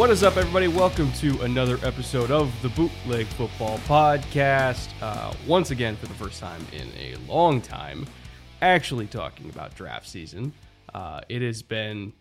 What is up, everybody? Welcome to another episode of the Bootleg Football Podcast. Uh, once again, for the first time in a long time, actually talking about draft season. Uh, it has been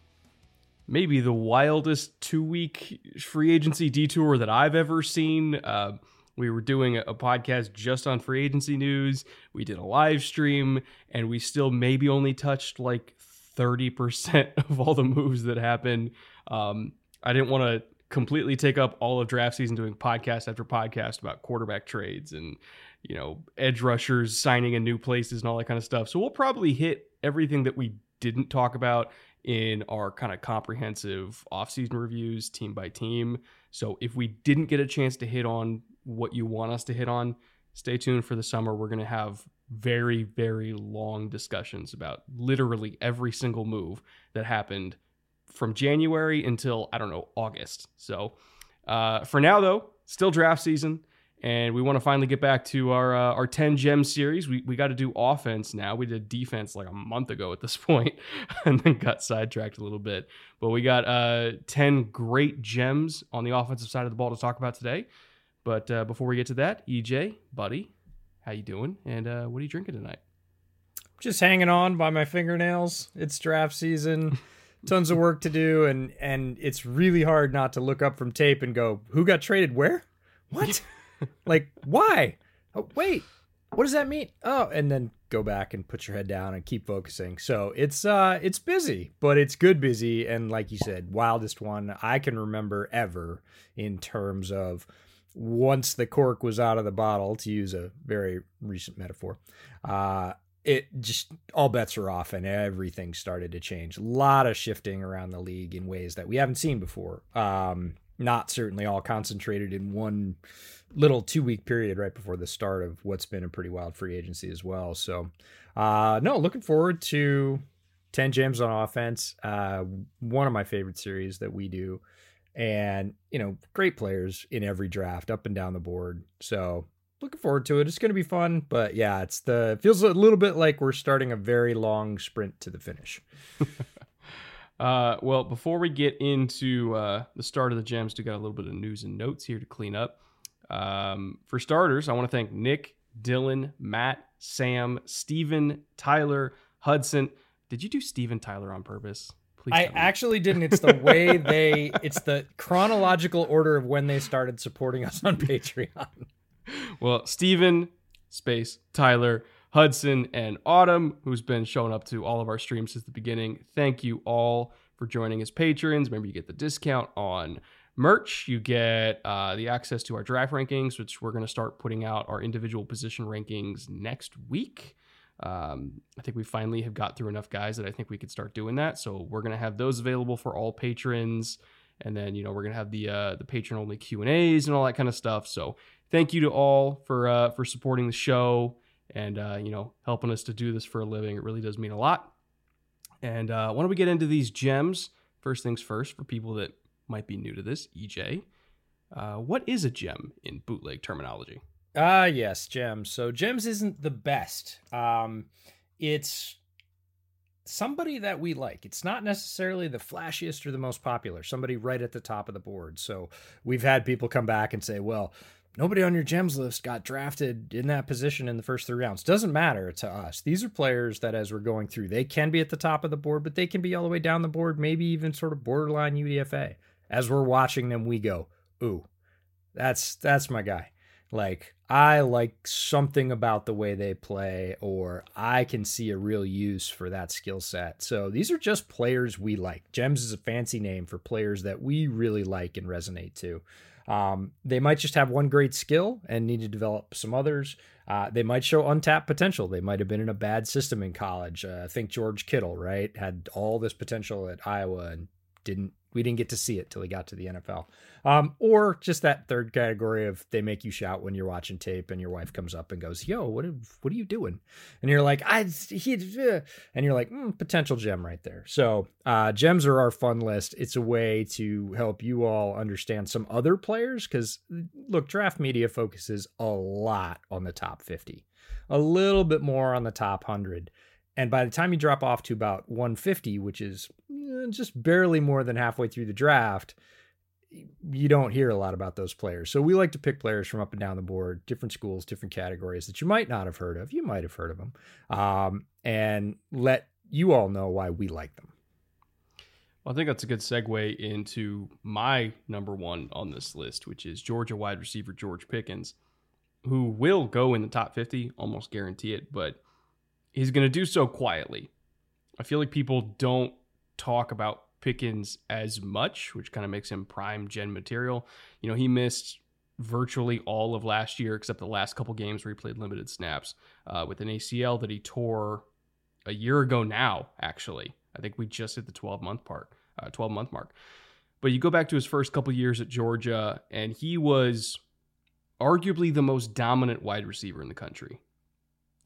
maybe the wildest two week free agency detour that I've ever seen. Uh, we were doing a, podcast just on free agency news. We did a live stream, and we still maybe only touched like 30% of all the moves that happened. Um, I didn't want to completely take up all of draft season doing podcast after podcast about quarterback trades and you know edge rushers signing in new places and all that kind of stuff. So we'll probably hit everything that we didn't talk about in our kind of comprehensive offseason reviews team by team. So if we didn't get a chance to hit on what you want us to hit on, stay tuned for the summer. We're going to have very very long discussions about literally every single move that happened from January until I don't know August. So uh, for now, though, still draft season, and we want to finally get back to our uh, our ten gem series. We we got to do offense now. We did defense like a month ago at this point, and then got sidetracked a little bit. But we got uh, ten great gems on the offensive side of the ball to talk about today. But uh, before we get to that, EJ, buddy, how you doing? And uh, what are you drinking tonight? Just hanging on by my fingernails. It's draft season. tons of work to do and and it's really hard not to look up from tape and go who got traded where? What? Like why? Oh, wait what does that mean? Oh and then go back and put your head down and keep focusing. So it's uh it's busy but it's good busy and like you said wildest one i can remember ever in terms of once the cork was out of the bottle to use a very recent metaphor uh it just all bets are off and everything started to change. A lot of shifting around the league in ways that we haven't seen before. Um, not certainly all concentrated in one little two week period right before the start of what's been a pretty wild free agency as well. So, uh, no, looking forward to 10 gems on offense. Uh, one of my favorite series that we do. And, you know, great players in every draft up and down the board. So looking forward to it. It's going to be fun, but yeah, it's the it feels a little bit like we're starting a very long sprint to the finish. uh, well, before we get into uh, the start of the gems, we got a little bit of news and notes here to clean up. Um, for starters, I want to thank Nick, Dylan, Matt, Sam, Steven, Tyler, Hudson. Did you do Steven Tyler on purpose? Please I actually didn't. It's the way they. It's the chronological order of when they started supporting us on Patreon well, Steven, space, Tyler, Hudson, and Autumn, who's been showing up to all of our streams since the beginning. Thank you all for joining as patrons. Remember, you get the discount on merch. You get uh, the access to our draft rankings, which we're going to start putting out our individual position rankings next week. Um, I think we finally have got through enough guys that I think we could start doing that. So we're going to have those available for all patrons, and then you know we're to have the uh, the patron only Q and A's and all that kind of stuff. So thank you to all for uh, for supporting the show and uh, you know helping us to do this for a living. It really does mean a lot. And uh, why don't we get into these gems? First things first, for people that might be new to this, EJ, uh, what is a gem in bootleg terminology? Ah, yes, gems. So gems isn't the best. Um, it's somebody that we like. It's not necessarily the flashiest or the most popular, somebody right at the top of the board. So we've had people come back and say, well, nobody on your gems list got drafted in that position in the first three rounds. Doesn't matter to us. These are players that, as we're going through, they can be at the top of the board, but they can be all the way down the board, maybe even sort of borderline UDFA. As we're watching them, we go, ooh, that's that's my guy. Like I like something about the way they play, or I can see a real use for that skill set. So these are just players we like. Gems is a fancy name for players that we really like and resonate to. Um, they might just have one great skill and need to develop some others. Uh, they might show untapped potential. They might have been in a bad system in college. Uh, think George Kittle, right? Had all this potential at Iowa and didn't we didn't get to see it till he got to the NFL. Um, or just that third category of they make you shout when you're watching tape and your wife comes up and goes, "Yo, what what are you doing?" And you're like, "I he," uh, and you're like, mm, "Potential gem right there." So uh, gems are our fun list. It's a way to help you all understand some other players because look, draft media focuses a lot on the top 50, a little bit more on the top hundred. And by the time you drop off to about 150, which is just barely more than halfway through the draft, you don't hear a lot about those players. So we like to pick players from up and down the board, different schools, different categories that you might not have heard of. You might have heard of them, um, and let you all know why we like them. Well, I think that's a good segue into my number one on this list, which is Georgia wide receiver George Pickens, who will go in the top 50, almost guarantee it, but he's going to do so quietly. I feel like people don't talk about Pickens as much, which kind of makes him prime gem material. You know, he missed virtually all of last year except the last couple games where he played limited snaps uh, with an ACL that he tore a year ago now, actually. I think we just hit the 12 month part, uh, 12 month mark. But you go back to his first couple years at Georgia, and he was arguably the most dominant wide receiver in the country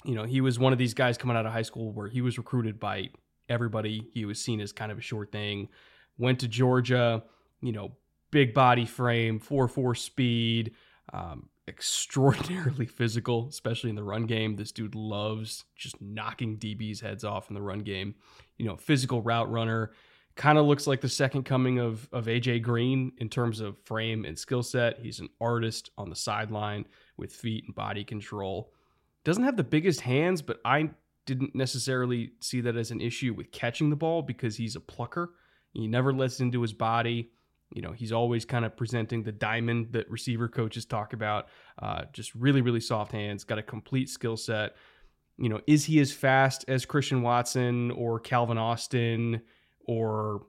you know, he was one of these guys coming out of high school where he was recruited by everybody. He was seen as kind of a short thing. Went to Georgia, you know, big body frame, 4 4 speed, um, extraordinarily physical, especially in the run game. This dude loves just knocking DBs' heads off in the run game. You know, physical route runner. Kind of looks like the second coming of, of AJ Green in terms of frame and skill set. He's an artist on the sideline with feet and body control. Doesn't have the biggest hands, but I didn't necessarily see that as an issue with catching the ball because he's a plucker. He never lets into his body. You know, he's always kind of presenting the diamond that receiver coaches talk about. Uh, just really, really soft hands, got a complete skill set. You know, is he as fast as Christian Watson or Calvin Austin or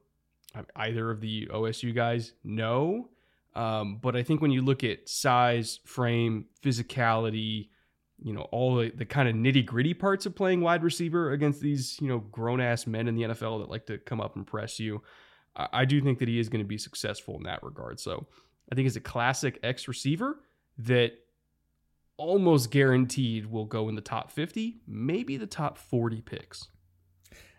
either of the OSU guys? No. Um, but I think when you look at size, frame, physicality, you know all the, the kind of nitty gritty parts of playing wide receiver against these you know grown ass men in the NFL that like to come up and press you. I, I do think that he is going to be successful in that regard. So I think he's a classic X receiver that almost guaranteed will go in the top 50, maybe the top 40 picks.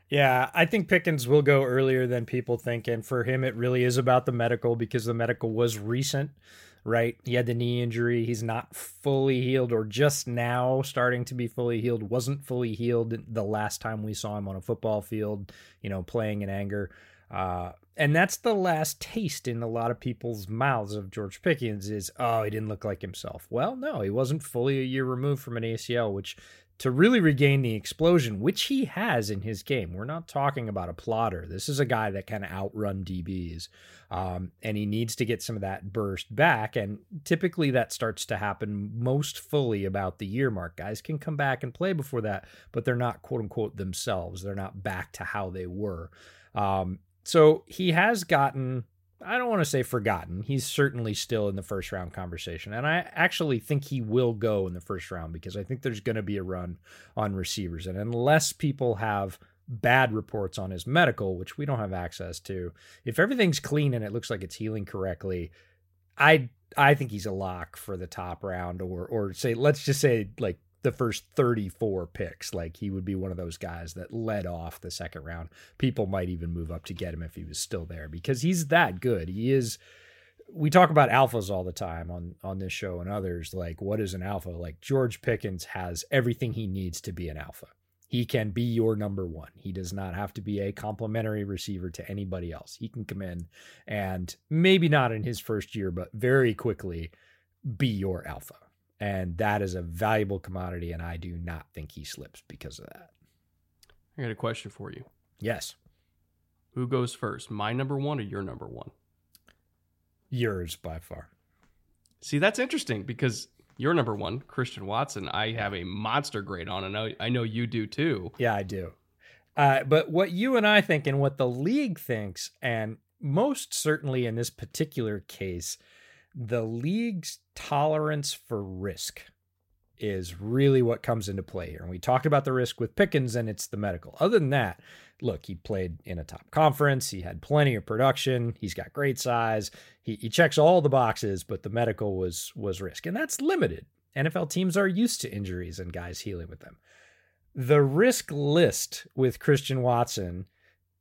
Yeah, I think Pickens will go earlier than people think. And for him, it really is about the medical because the medical was recent right? He had the knee injury. He's not fully healed or just now starting to be fully healed. Wasn't fully healed the last time we saw him on a football field, you know, playing in anger. Uh, and that's the last taste in a lot of people's mouths of George Pickens is, oh, he didn't look like himself. Well, no, he wasn't fully a year removed from an ACL, which to really regain the explosion, which he has in his game. We're not talking about a plotter. This is a guy that can outrun DBs, um, and he needs to get some of that burst back. And typically, that starts to happen most fully about the year mark. Guys can come back and play before that, but they're not quote unquote themselves. They're not back to how they were. Um, so he has gotten I don't want to say forgotten. He's certainly still in the first round conversation. And I actually think he will go in the first round because I think there's going to be a run on receivers. And unless people have bad reports on his medical, which we don't have access to, if everything's clean and it looks like it's healing correctly, I I think he's a lock for the top round or or say let's just say like the first 34 picks. Like he would be one of those guys that led off the second round. People might even move up to get him if he was still there because he's that good. He is we talk about alphas all the time on on this show and others like what is an alpha? Like George Pickens has everything he needs to be an alpha. He can be your number 1. He does not have to be a complementary receiver to anybody else. He can come in and maybe not in his first year but very quickly be your alpha. And that is a valuable commodity. And I do not think he slips because of that. I got a question for you. Yes. Who goes first? My number one or your number one? Yours by far. See, that's interesting because your number one, Christian Watson, I have a monster grade on, and I, I know you do too. Yeah, I do. Uh, but what you and I think, and what the league thinks, and most certainly in this particular case, the league's tolerance for risk is really what comes into play here. And we talked about the risk with Pickens, and it's the medical. Other than that, look, he played in a top conference. He had plenty of production. He's got great size. He, he checks all the boxes, but the medical was was risk, and that's limited. NFL teams are used to injuries and guys healing with them. The risk list with Christian Watson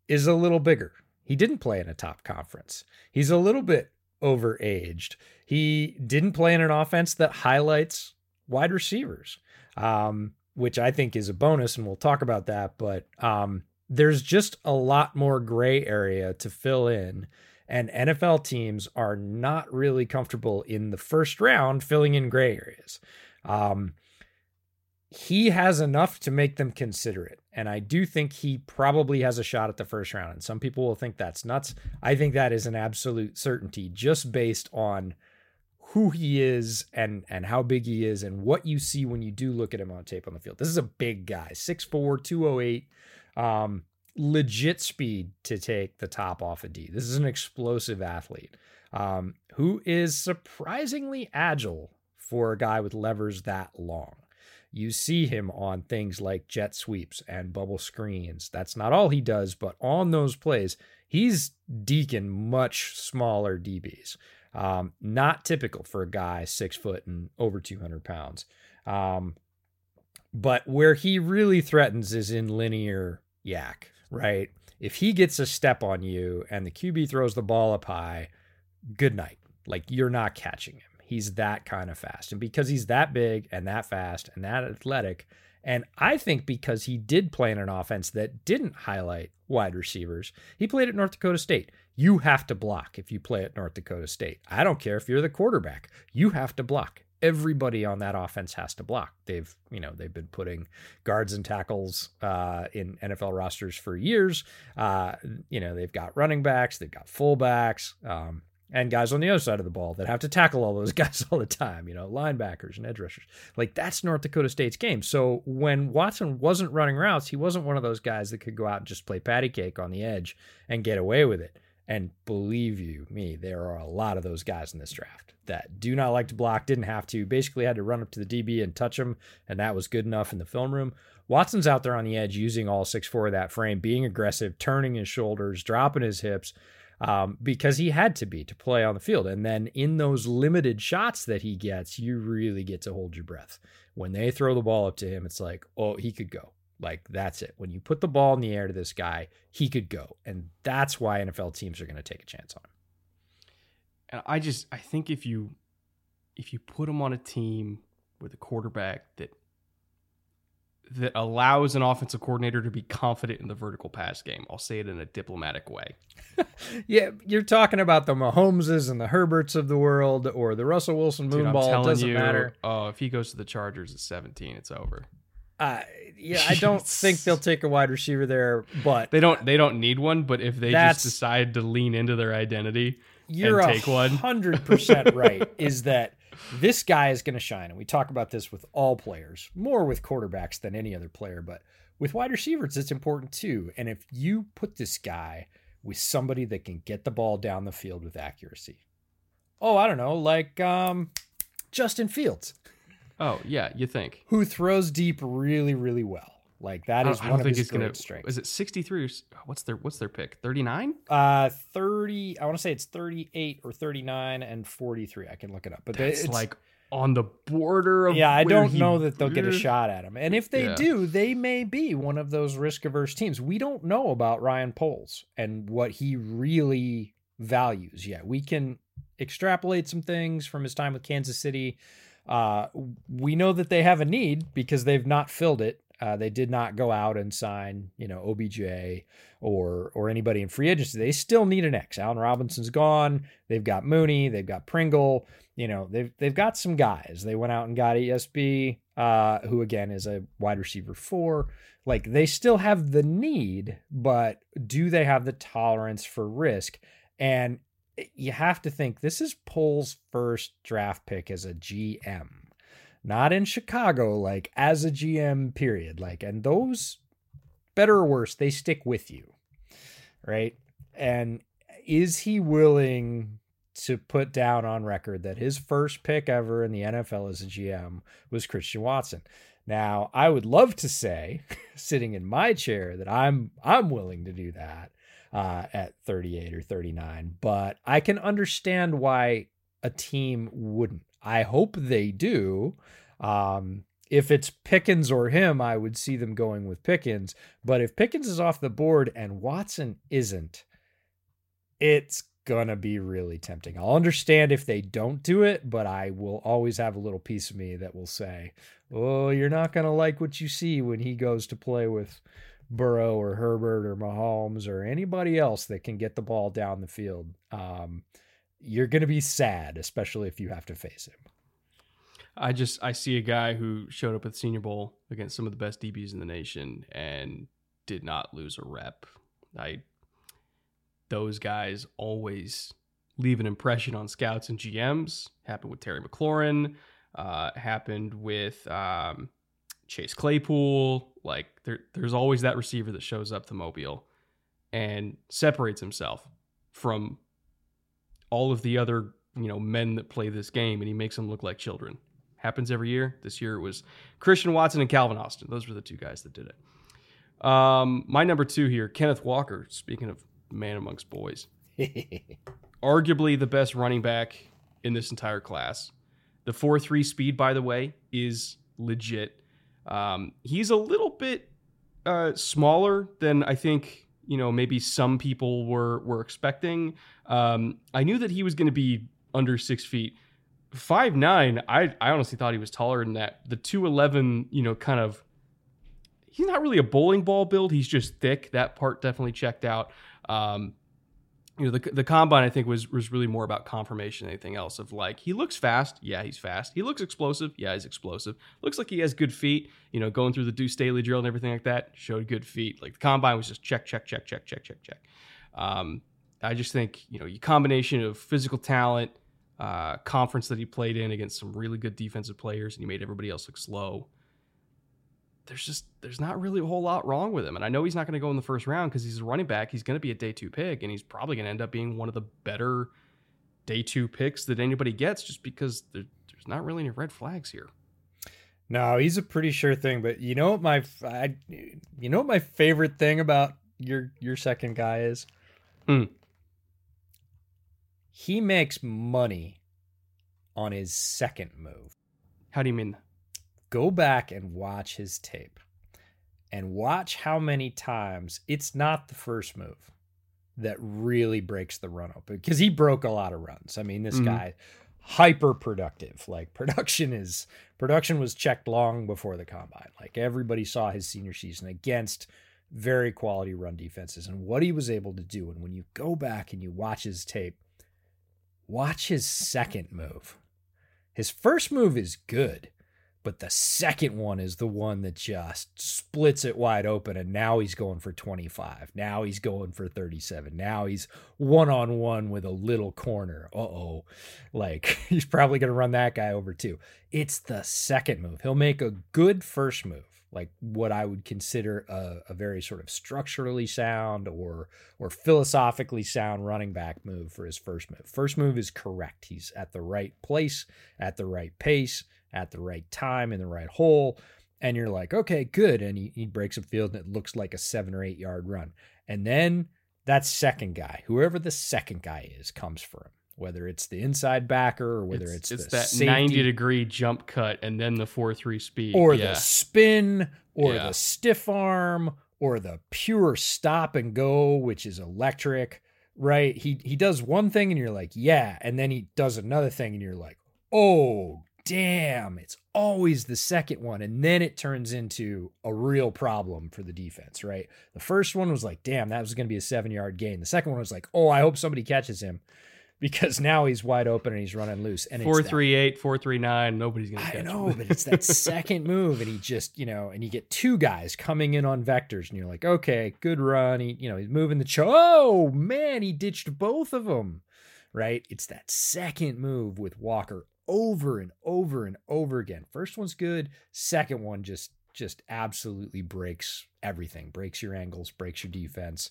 is a little bigger. He didn't play in a top conference. He's a little bit overaged. He didn't play in an offense that highlights wide receivers, um, which I think is a bonus, and we'll talk about that. But um, there's just a lot more gray area to fill in. And NFL teams are not really comfortable in the first round filling in gray areas. Um, he has enough to make them consider it. And I do think he probably has a shot at the first round. And some people will think that's nuts. I think that is an absolute certainty just based on who he is and and how big he is and what you see when you do look at him on tape on the field. This is a big guy, 6'4, 208. Um, legit speed to take the top off of D. This is an explosive athlete um, who is surprisingly agile for a guy with levers that long. You see him on things like jet sweeps and bubble screens. That's not all he does, but on those plays, he's deacon much smaller DBs. Um, not typical for a guy six foot and over 200 pounds. Um, but where he really threatens is in linear YAC, right? If he gets a step on you and the QB throws the ball up high, good night. Like you're not catching him. He's that kind of fast. And because he's that big and that fast and that athletic, and I think because he did play in an offense that didn't highlight wide receivers, he played at North Dakota State. You have to block if you play at North Dakota State. I don't care if you're the quarterback, you have to block everybody on that offense has to block. They've, you know, they've been putting guards and tackles uh, in NFL rosters for years. Uh, you know, they've got running backs, they've got fullbacks, um, and guys on the other side of the ball that have to tackle all those guys all the time. You know, linebackers and edge rushers. Like that's North Dakota State's game. So when Watson wasn't running routes, he wasn't one of those guys that could go out and just play patty cake on the edge and get away with it. And believe you me, there are a lot of those guys in this draft that do not like to block, didn't have to, basically had to run up to the DB and touch him, and that was good enough in the film room. Watson's out there on the edge using all six four of that frame, being aggressive, turning his shoulders, dropping his hips, um, because he had to be to play on the field. And then in those limited shots that he gets, you really get to hold your breath. When they throw the ball up to him, it's like, oh, he could go. Like that's it. When you put the ball in the air to this guy, he could go. And that's why NFL teams are going to take a chance on him. And I just I think if you if you put him on a team with a quarterback that that allows an offensive coordinator to be confident in the vertical pass game. I'll say it in a diplomatic way. yeah, you're talking about the Mahomeses and the Herberts of the world, or the Russell Wilson moonball. Doesn't you, matter. Oh, if he goes to the Chargers at 17, it's over. Uh, yeah, I don't think they'll take a wide receiver there, but they don't. They don't need one. But if they just decide to lean into their identity you're and take one, hundred percent right. Is that this guy is going to shine, and we talk about this with all players, more with quarterbacks than any other player, but with wide receivers, it's important too. And if you put this guy with somebody that can get the ball down the field with accuracy, oh, I don't know, like um, Justin Fields. Oh yeah, you think who throws deep really, really well. Like that is one of his great gonna, strengths. Is it 63 or what's their what's their pick? 39? Uh 30, I want to say it's 38 or 39 and 43. I can look it up. But it's like on the border of Yeah, I don't he, know that they'll get a shot at him. And if they yeah. do, they may be one of those risk averse teams. We don't know about Ryan Poles and what he really values yet. We can extrapolate some things from his time with Kansas City uh, we know that they have a need because they've not filled it Uh, they did not go out and sign, you know, OBJ or or anybody in free agency. They still need an X. Allen Robinson's gone. They've got Mooney. They've got Pringle. You know, they've they've got some guys. They went out and got ESB, uh, who again is a wide receiver four. Like they still have the need, but do they have the tolerance for risk? And you have to think this is Poles' first draft pick as a GM, not in Chicago, like as a GM, period. Like, and those, better or worse, they stick with you, right? And is he willing to put down on record that his first pick ever in the NFL as a GM was Christian Watson? Now, I would love to say, sitting in my chair, that I'm I'm willing to do that uh, at 38 or 39, but I can understand why a team wouldn't. I hope they do. Um, if it's Pickens or him, I would see them going with Pickens. But if Pickens is off the board and Watson isn't, it's gonna be really tempting. I'll understand if they don't do it, but I will always have a little piece of me that will say, "Oh, you're not gonna like what you see when he goes to play with Burrow or Herbert or Mahomes or anybody else that can get the ball down the field." Um, you're gonna be sad, especially if you have to face him. I just I see a guy who showed up at Senior Bowl against some of the best DBs in the nation and did not lose a rep. I those guys always leave an impression on scouts and GMs. Happened with Terry McLaurin. Uh, happened with um, Chase Claypool. Like there, there's always that receiver that shows up to Mobile and separates himself from all of the other you know men that play this game, and he makes them look like children. Happens every year. This year it was Christian Watson and Calvin Austin. Those were the two guys that did it. Um, my number two here, Kenneth Walker. Speaking of man amongst boys. Arguably the best running back in this entire class. The 4 3 speed, by the way, is legit. Um, he's a little bit uh, smaller than I think, you know, maybe some people were, were expecting. Um, I knew that he was going to be under six feet. Five nine, I, I honestly thought he was taller than that. The 211, you know, kind of he's not really a bowling ball build. He's just thick. That part definitely checked out. Um, you know, the, the combine I think was was really more about confirmation than anything else. Of like, he looks fast, yeah, he's fast. He looks explosive, yeah, he's explosive. Looks like he has good feet. You know, going through the Deuce Staley drill and everything like that showed good feet. Like the combine was just check, check, check, check, check, check, check. Um, I just think you know, you combination of physical talent, uh, conference that he played in against some really good defensive players, and he made everybody else look slow there's just there's not really a whole lot wrong with him. And I know he's not going to go in the first round because he's a running back. He's going to be a day two pick, and he's probably going to end up being one of the better day two picks that anybody gets, just because there, there's not really any red flags here. No, he's a pretty sure thing. But you know what my I, you know what my favorite thing about your your second guy is? Hmm. He makes money on his second move. How do you mean? Go back and watch his tape and watch how many times it's not the first move that really breaks the run open because he broke a lot of runs. I mean, this mm-hmm. guy hyper productive. Like production is production was checked long before the combine. Like everybody saw his senior season against very quality run defenses and what he was able to do. And when you go back and you watch his tape, watch his second move. His first move is good but the second one is the one that just splits it wide open and now he's going for 25 now he's going for 37 now he's one on one with a little corner. Uh-oh. Like he's probably going to run that guy over too. It's the second move. He'll make a good first move like what I would consider a, a, very sort of structurally sound or or philosophically sound running back move for his first move. First move is correct. He's at the right place, at the right pace, at the right time in the right hole. And you're like, okay, good. And he, he breaks a field and it looks like a seven or eight yard run. And then that second guy, whoever the second guy is, comes for him. Whether it's the inside backer or whether it's, it's, it's that safety, 90 degree jump cut and then the 4 3 speed. Or yeah. the spin or Yeah. the stiff arm or the pure stop and go, which is electric, right? He he does one thing and you're like, yeah, and then he does another thing and you're like, oh damn, it's always the second one. And then it turns into a real problem for the defense, right? The first one was like, damn, that was going to be a seven yard gain. The second one was like, oh, I hope somebody catches him because now he's wide open and he's running loose. And Four three eight, four three nine. Nobody's gonna I know, him. but it's that second move, and he just, you know, and you get two guys coming in on vectors, and you're like, okay, good run. He, you know, he's moving the cho. Oh man, he ditched both of them, right? It's that second move with Walker over and over and over again. First one's good. Second one just, just absolutely breaks everything. Breaks your angles, breaks your defense.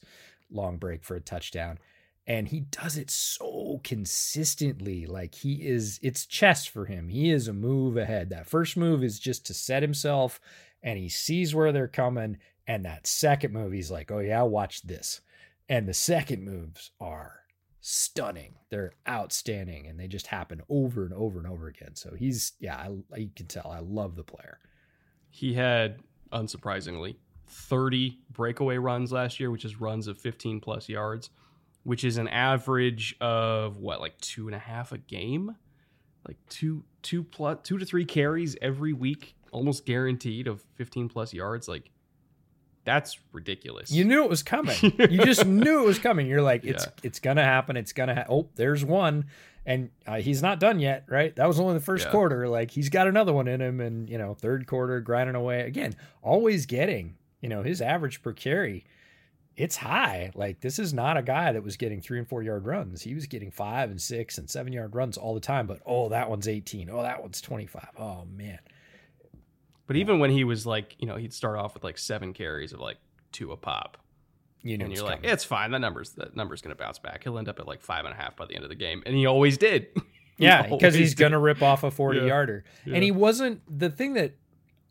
Long break for a touchdown and he does it so consistently like he is it's chess for him he is a move ahead that first move is just to set himself and he sees where they're coming and that second move he's like oh yeah watch this and the second moves are stunning they're outstanding and they just happen over and over and over again so he's yeah I, you can tell i love the player He had, unsurprisingly, 30 breakaway runs last year, which is runs of 15 plus yards, which is an average of what, like two and a half a game? Like two, two plus, two to three carries every week, almost guaranteed of 15 plus yards. Like, that's ridiculous. You knew it was coming. you just knew it was coming. You're like, it's Yeah. it's gonna happen. It's gonna. Ha- oh, there's one, and uh, he's not done yet. Right? That was only the first Yeah. quarter. Like he's got another one in him, and you know, third quarter grinding away again. Always getting. You know, his average per carry. It's high. Like this is not a guy that was getting three and four yard runs. He was getting five and six and seven yard runs all the time. But oh, that one's 18. Oh, that one's 25. Oh man. But even when he was like, you know, he'd start off with like seven carries of like two a pop. You know, and you're like, coming. it's fine. That number's that number's gonna bounce back. He'll end up at like five and a half by the end of the game, and he always did. He Yeah, because he's did. going to rip off a 40 Yeah. yarder. Yeah. And he wasn't the thing that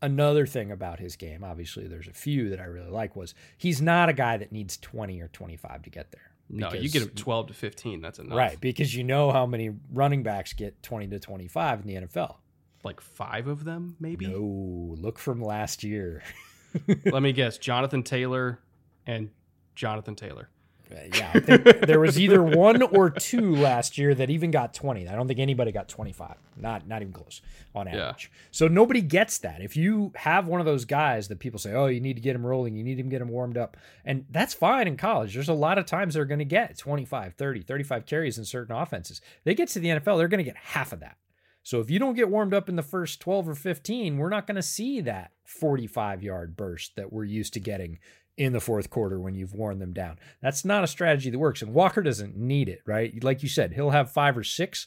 another thing about his game, obviously there's a few that I really like was he's not a guy that needs 20 or 25 to get there. No, you get him twelve to fifteen. That's enough. Right, because you know how many running backs get 20 to 25 in the NFL. Like five of them, maybe. No, look from last year. Let me guess: Jonathan Taylor and Jonathan Taylor. Uh, yeah, I think there was either one or two last year that even got 20. I don't think anybody got 25. Not not even close on Yeah. average. So nobody gets that. If you have one of those guys that people say, "Oh, you need to get him rolling, you need to get him warmed up." And that's fine in college. There's a lot of times they're going to get 25, 30, 35 carries in certain offenses. They get to the NFL, they're going to get half of that. So if you don't get warmed up in the first 12 or 15, we're not going to see that 45 yard burst that we're used to getting in the fourth quarter when you've worn them down. That's not a strategy that works. And Walker doesn't need it, right? Like you said, he'll have five or six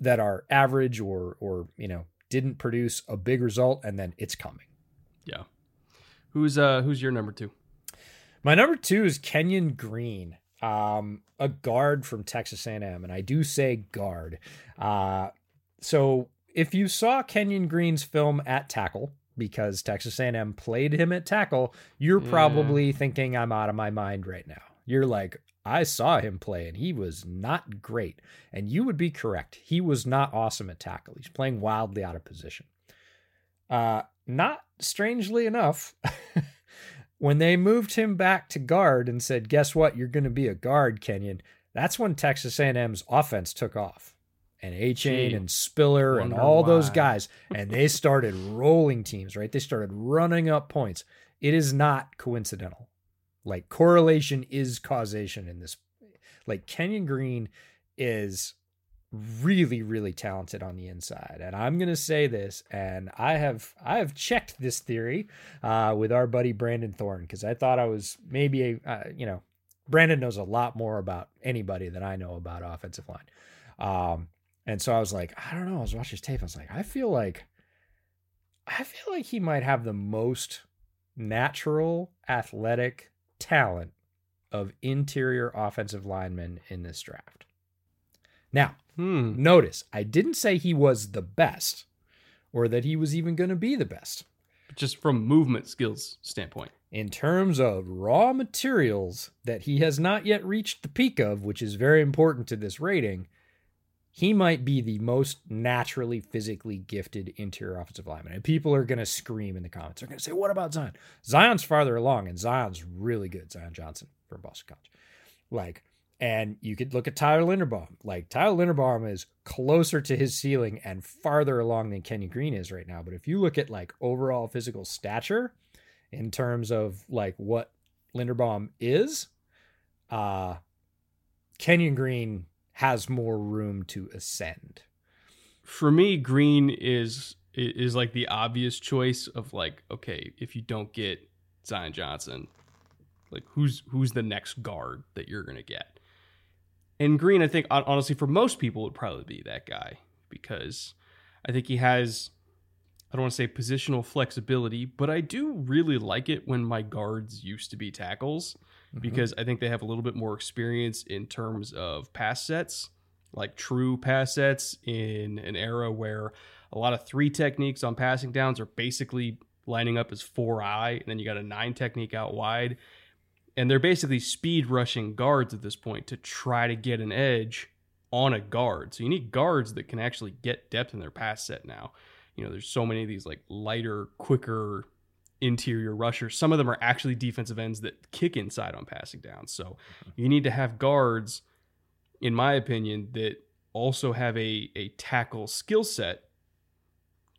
that are average or or you know didn't produce a big result, and then it's coming. Yeah. Who's uh Who's your number two? My number two is Kenyon Green, um, a guard from Texas A&M, and I do say guard. Uh, so if you saw Kenyon Green's film at tackle, because Texas A&M played him at tackle, you're Yeah. probably thinking I'm out of my mind right now. You're like, I saw him play and he was not great. And you would be correct. He was not awesome at tackle. He's playing wildly out of position. Uh, not strangely enough, when they moved him back to guard and said, "Guess what? You're going to be a guard, Kenyon." That's when Texas A&M's offense took off, and Achane and Spiller and all those guys, and they started rolling teams. Right? They started running up points. It is not coincidental. Like correlation is causation in this. Like Kenyon Green is really really talented on the inside and i'm going to say this and i have i have checked this theory uh, with our buddy brandon thorn because i thought i was maybe a uh, you know brandon knows a lot more about anybody than i know about offensive line um, and so i was like i don't know i was watching his tape i was like i feel like i feel like he might have the most natural athletic talent of interior offensive linemen in this draft now Hmm. Notice, I didn't say he was the best or that he was even going to be the best. Just from movement skills standpoint. In terms of raw materials that he has not yet reached the peak of, which is very important to this rating, he might be the most naturally physically gifted interior offensive lineman. And people are going to scream in the comments. They're going to say, What about Zion? Zion's farther along, and Zion's really good. Zion Johnson from Boston College. Like, And you could look at Tyler Linderbaum. Like Tyler Linderbaum is closer to his ceiling and farther along than Kenyon Green is right now. But if you look at like overall physical stature in terms of like what Linderbaum is, uh Kenyon Green has more room to ascend. For me, Green is is like the obvious choice of like, okay, if you don't get Zion Johnson, like who's who's the next guard that you're gonna get? And Green, I think honestly, for most people, would probably be that guy because I think he has. I don't want to say positional flexibility, but I do really like it when my guards used to be tackles mm-hmm. because I think they have a little bit more experience in terms of pass sets, like true pass sets in an era where a lot of three techniques on passing downs are basically lining up as four eye, and then you got a nine technique out wide and they're basically speed rushing guards at this point to try to get an edge on a guard. So you need guards that can actually get depth in their pass set now. You know, there's so many of these like lighter, quicker interior rushers. Some of them are actually defensive ends that kick inside on passing down. So you need to have guards, in my opinion, that also have a, a tackle skill set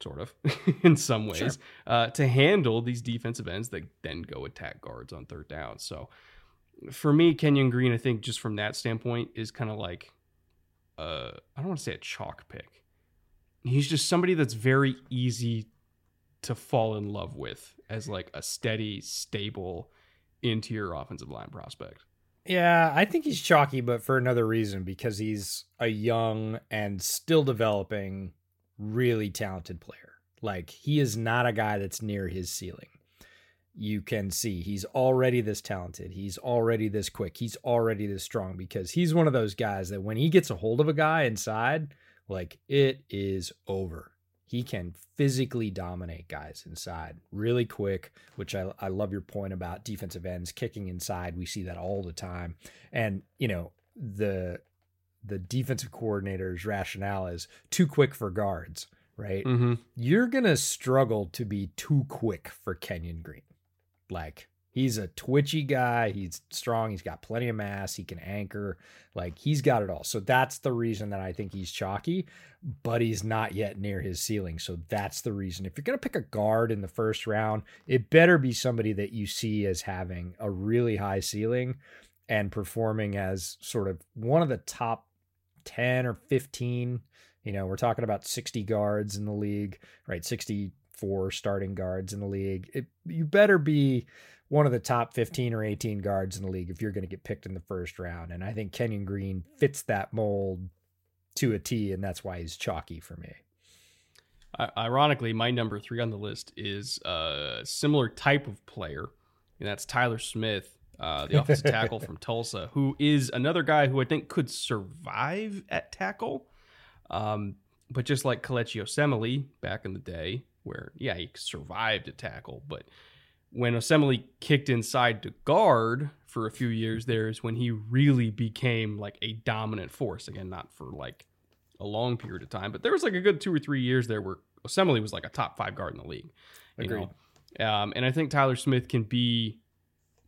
sort of, in some ways, sure. uh, to handle these defensive ends that then go attack guards on third down. So for me, Kenyon Green, I think just from that standpoint, is kind of like, uh, I don't want to say a chalk pick. He's just somebody that's very easy to fall in love with as like a steady, stable interior offensive line prospect. Yeah, I think he's chalky, but for another reason because he's a young and still developing really talented player. Like he is not a guy that's near his ceiling. You can see he's already this talented. He's already this quick. He's already this strong because he's one of those guys that when he gets a hold of a guy inside, like it is over. He can physically dominate guys inside really quick, which I, I love your point about defensive ends kicking inside. We see that all the time. And, you know, the the defensive coordinator's rationale is too quick for guards, right? Mm-hmm. You're gonna struggle to be too quick for Kenyon Green. Like he's a twitchy guy. He's strong. He's got plenty of mass. He can anchor. Like he's got it all. So that's the reason that I think he's chalky, but he's not yet near his ceiling. So that's the reason. If you're going to pick a guard in the first round, it better be somebody that you see as having a really high ceiling and performing as sort of one of the top 10 or 15. You know, we're talking about 60 guards in the league, right? 64 starting guards in the league. It, you better be one of the top 15 or 18 guards in the league if you're going to get picked in the first round. And I think Kenyon Green fits that mold to a T, and that's why he's chalky for me. Ironically, my number three on the list is a similar type of player, and that's Tyler Smith uh, the offensive tackle from Tulsa, who is another guy who I think could survive at tackle. Um, but just like Kelechi Osemele back in the day, where, yeah, he survived at tackle, but when Osemele kicked inside to guard for a few years, there is when he really became like a dominant force. Again, not for like a long period of time, but there was like a good two or three years there where Osemele was like a top five guard in the league. Agreed. Know? Um, and I think Tyler Smith can be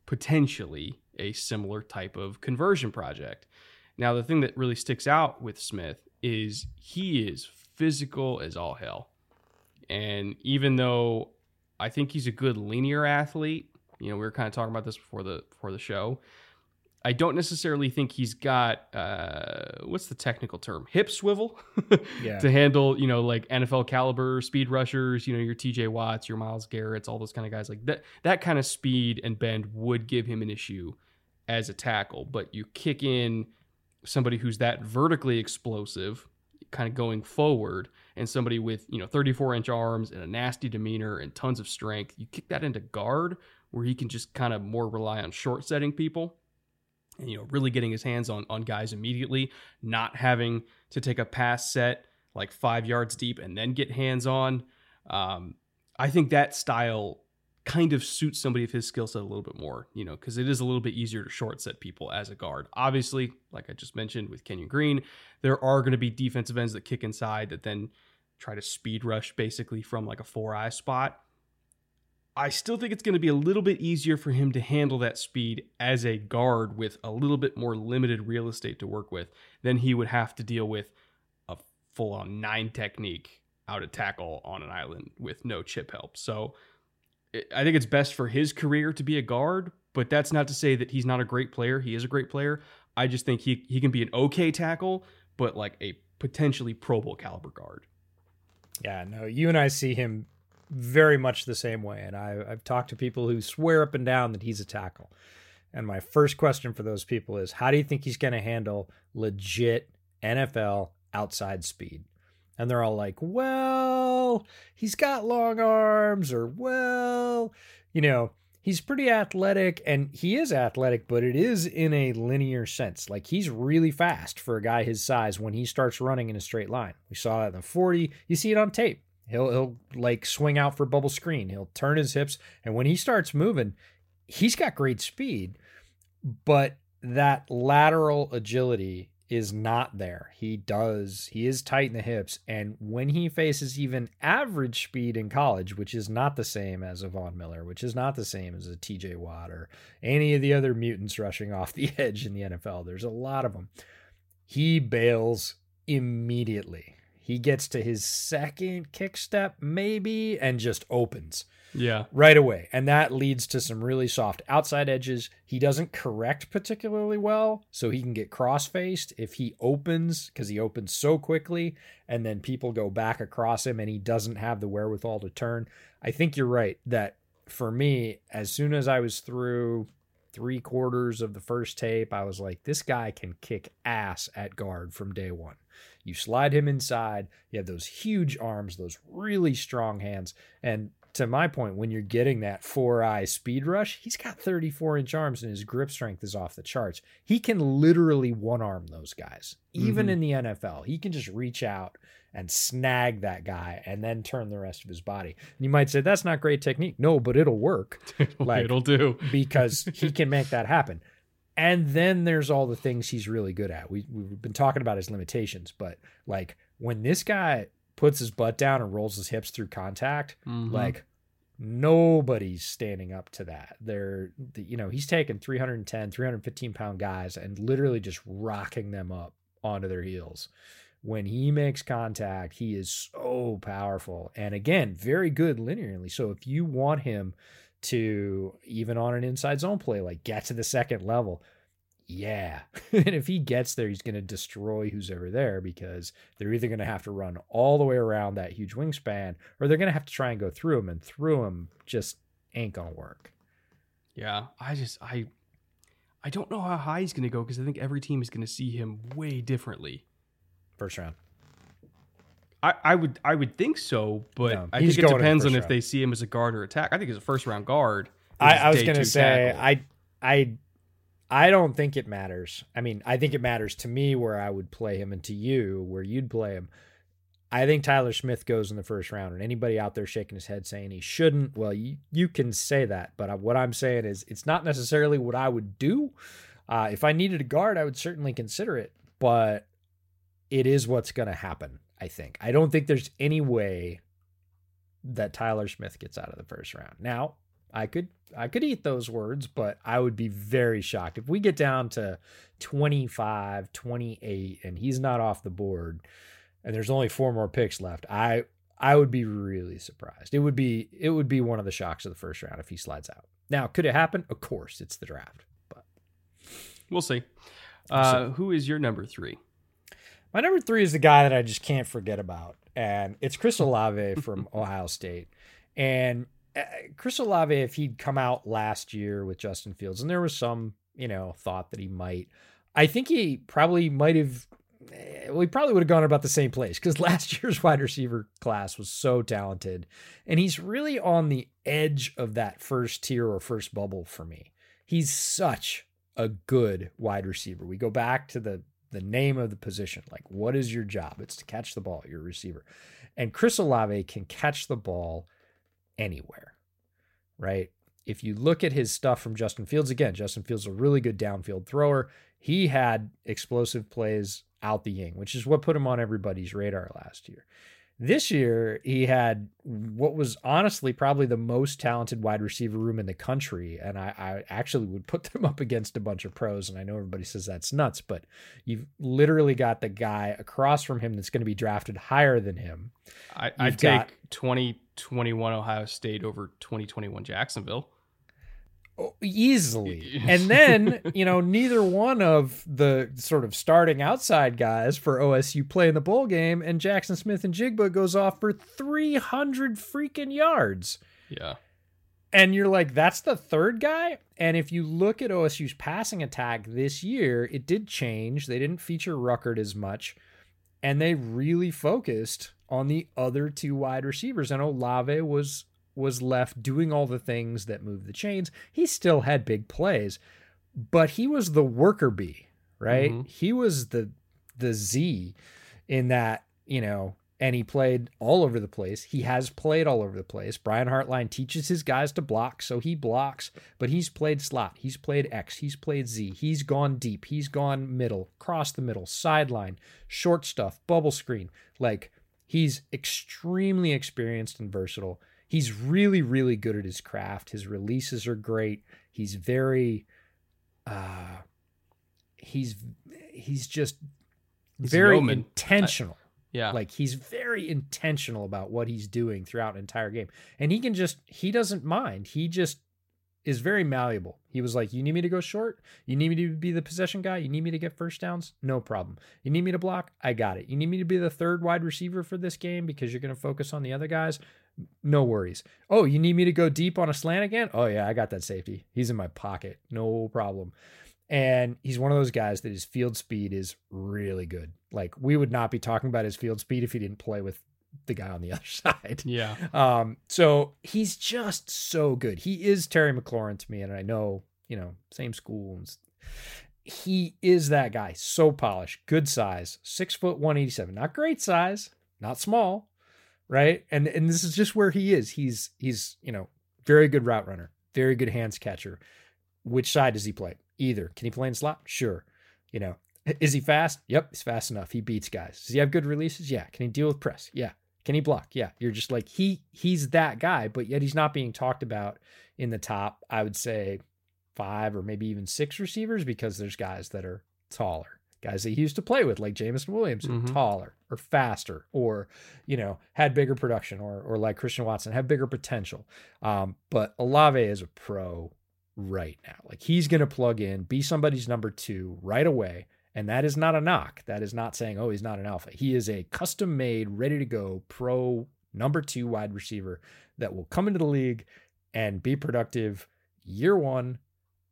potentially a similar type of conversion project. Now, the thing that really sticks out with Smith is he is physical as all hell. And even though I think he's a good linear athlete, you know, we were kind of talking about this before the before the show. I don't necessarily think he's got uh, what's the technical term hip swivel yeah. to handle you know like NFL caliber speed rushers. You know your T.J. Watts, your Myles Garrett's, all those kind of guys like that. That kind of speed and bend would give him an issue as a tackle. But you kick in somebody who's that vertically explosive, kind of going forward, and somebody with you know 34 inch arms and a nasty demeanor and tons of strength. You kick that into guard where he can just kind of more rely on short setting people and, you know, really getting his hands on on guys immediately, not having to take a pass set like five yards deep and then get hands on. Um, I think that style kind of suits somebody of his skill set a little bit more, you know, because it is a little bit easier to short set people as a guard. Obviously, like I just mentioned with Kenyon Green, there are going to be defensive ends that kick inside that then try to speed rush basically from like a four eye spot. I still think it's going to be a little bit easier for him to handle that speed as a guard with a little bit more limited real estate to work with than he would have to deal with a full on nine technique out of tackle on an island with no chip help. So I think it's best for his career to be a guard, but that's not to say that he's not a great player. He is a great player. I just think he, he can be an okay tackle, but like a potentially Pro Bowl caliber guard. Yeah, no, you and I see him very much the same way. And I, I've talked to people who swear up and down that he's a tackle. And my first question for those people is how do you think he's going to handle legit NFL outside speed? And they're all like, well, he's got long arms, or well, you know, he's pretty athletic and he is athletic, but it is in a linear sense. Like he's really fast for a guy his size when he starts running in a straight line. We saw it in the 40. You see it on tape. He'll he'll like swing out for bubble screen. He'll turn his hips, and when he starts moving, he's got great speed, but that lateral agility is not there. He does he is tight in the hips, and when he faces even average speed in college, which is not the same as a Von Miller, which is not the same as a T.J. Watt or any of the other mutants rushing off the edge in the NFL. There's a lot of them. He bails immediately he gets to his second kick step, maybe, and just opens. Yeah. Right away. And that leads to some really soft outside edges. He doesn't correct particularly well, so he can get cross faced if he opens, because he opens so quickly, and then people go back across him and he doesn't have the wherewithal to turn. I think you're right that for me, as soon as I was through three quarters of the first tape, I was like, this guy can kick ass at guard from day one. You slide him inside. You have those huge arms, those really strong hands. And to my point, when you're getting that four eye speed rush, he's got 34 inch arms and his grip strength is off the charts. He can literally one arm those guys, even mm-hmm. in the NFL. He can just reach out and snag that guy and then turn the rest of his body. And you might say that's not great technique. No, but it'll work. it'll, like, it'll do because he can make that happen. And then there's all the things he's really good at. We, we've been talking about his limitations, but like when this guy puts his butt down and rolls his hips through contact, mm-hmm. like nobody's standing up to that. They're, you know, he's taking 310, 315 pound guys and literally just rocking them up onto their heels. When he makes contact, he is so powerful. And again, very good linearly. So if you want him to even on an inside zone play, like get to the second level. Yeah. and if he gets there, he's going to destroy who's ever there because they're either going to have to run all the way around that huge wingspan or they're going to have to try and go through him, and through him just ain't going to work. Yeah. I just, I, I don't know how high he's going to go because I think every team is going to see him way differently. First round. I, I would I would think so, but no, I think it depends on if they see him as a guard or attack. I think he's a first round guard. I, I was gonna say tackle. I I I don't think it matters. I mean, I think it matters to me where I would play him and to you where you'd play him. I think Tyler Smith goes in the first round, and anybody out there shaking his head saying he shouldn't, well, you, you can say that. But what I'm saying is it's not necessarily what I would do. Uh, if I needed a guard, I would certainly consider it, but it is what's going to happen. I think. I don't think there's any way that Tyler Smith gets out of the first round. Now, I could I could eat those words, but I would be very shocked if we get down to 25, 28 and he's not off the board and there's only four more picks left. I I would be really surprised. It would be it would be one of the shocks of the first round if he slides out. Now, could it happen? Of course, it's the draft, but we'll see. Uh, who is your number 3? My number three is the guy that I just can't forget about, and it's Chris Olave from Ohio State. And Chris Olave, if he'd come out last year with Justin Fields, and there was some, you know, thought that he might, I think he probably might have. Eh, he probably would have gone about the same place because last year's wide receiver class was so talented, and he's really on the edge of that first tier or first bubble for me. He's such a good wide receiver. We go back to the the name of the position. Like, what is your job? It's to catch the ball, your receiver. And Chris Olave can catch the ball anywhere, right? If you look at his stuff from Justin Fields, again, Justin Fields is a really good downfield thrower. He had explosive plays out the ying, which is what put him on everybody's radar last year. This year, he had what was honestly probably the most talented wide receiver room in the country. And I, I, actually would put them up against a bunch of pros. And I know everybody says that's nuts, but you've literally got the guy across from him that's going to be drafted higher than him. I, I'd got- take 2021 Ohio State over 2021 Jacksonville. Oh, easily. and then, you know, neither one of the sort of starting outside guys for OSU play in the bowl game, and Jaxon Smith-Njigba goes off for 300 freaking yards. Yeah. And you're like, that's the third guy? And if you look at OSU's passing attack this year, it did change. They didn't feature Ruckert as much, and they really focused on the other two wide receivers. And Olave was was left doing all the things that move the chains. He still had big plays, but he was the worker bee, right? Mhm. He was the the Z in that, you know, and he played all over the place. He has played all over the place. Brian Hartline teaches his guys to block, so he blocks, but he's played slot, he's played X, he's played Z, he's gone deep, he's gone middle, cross the middle, sideline, short stuff, bubble screen. Like he's extremely experienced and versatile. He's really, really good at his craft. His releases are great. He's very uh he's he's just He's very yeoman. intentional. Yeah. Like he's very intentional about what he's doing throughout an entire game. And he can just he doesn't mind. He just is very malleable. He was like, "You need me to go short? You need me to be the possession guy? You need me to get first downs? No problem. You need me to block? I got it. You need me to be the third wide receiver for this game because you're going to focus on the other guys? No worries. Oh, you need me to go deep on a slant again? Oh yeah, I got that safety. He's in my pocket. No problem." And he's one of those guys that his field speed is really good. Like we would not be talking about his field speed if he didn't play with the guy on the other side. yeah. Um, so he's just so good. He is Terry McLaurin to me, and I know, you know, same school. And he is that guy. So polished, good size, six foot one eighty seven. Not great size, not small, right? And and this is just where he is. He's he's you know very good route runner, very good hands catcher. Which side does he play? Either. Can he play in slot? Sure. You know, is he fast? Yep, he's fast enough. He beats guys. Does he have good releases? Yeah. Can he deal with press? Yeah. Can he block? Yeah. You're just like he he's that guy, but yet he's not being talked about in the top, I would say five or maybe even six receivers because there's guys that are taller. Guys that he used to play with, like Jameson Williams, Mhm. taller or faster, or you know, had bigger production, or or like Christian Watson, have bigger potential. Um, but Olave is a pro right now. Like he's gonna plug in, be somebody's number two right away. And that is not a knock. That is not saying, oh, he's not an alpha. He is a custom made, ready to go pro number two wide receiver that will come into the league and be productive year one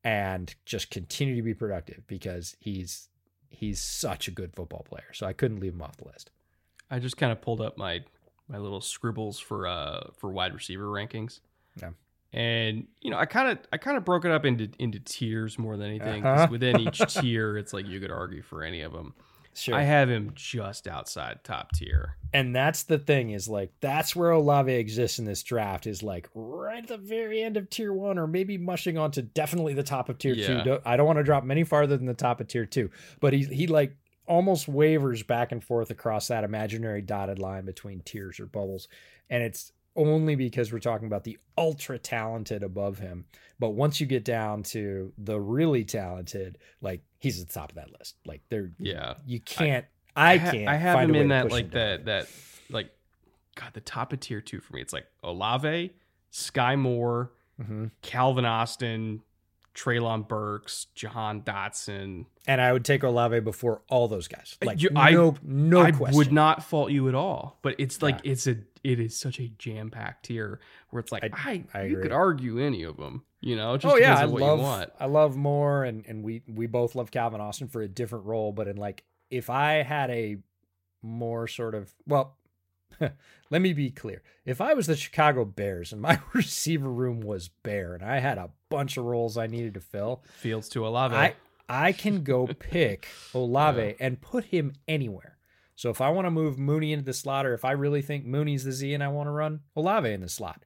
and just continue to be productive because he's he's such a good football player. So I couldn't leave him off the list. I just kind of pulled up my my little scribbles for uh for wide receiver rankings. Yeah. And you know, I kind of I kind of broke it up into into tiers more than anything. 'cause Uh-huh. Within each tier, it's like you could argue for any of them. Sure. I have him just outside top tier. and that's the thing is like that's where Olave exists in this draft is like right at the very end of tier one or maybe mushing on to definitely the top of tier Yeah. two. I don't want to drop him any farther than the top of tier two, but he he like almost wavers back and forth across that imaginary dotted line between tiers or bubbles, and it's only because we're talking about the ultra talented above him. But once you get down to the really talented, like he's at the top of that list. Like there, Yeah. you can't. I, ha- can't. I have find him in that like that that like God, the top of tier two for me. It's like Olave, Sky Moore, Mhm. Calvin Austin, Treylon Burks, Jahan Dotson. and I would take Olave before all those guys. Like Uh, You- I- no, no I question. would not fault you at all, but it's like it's a it is such a jam packed tier where it's like I, I- I you agree. could argue any of them, you know, just oh yeah, I love you want. I love Moore, and and we we both love Calvin Austin for a different role. But in like, if I had a more sort of well, let me be clear. If I was the Chicago Bears and my receiver room was bare, and I had a bunch of roles I needed to fill, Fields to Olave. I I can go pick Olave and put him anywhere. So if I want to move Mooney into the slot, or if I really think Mooney's the Z and I want to run Olave in the slot,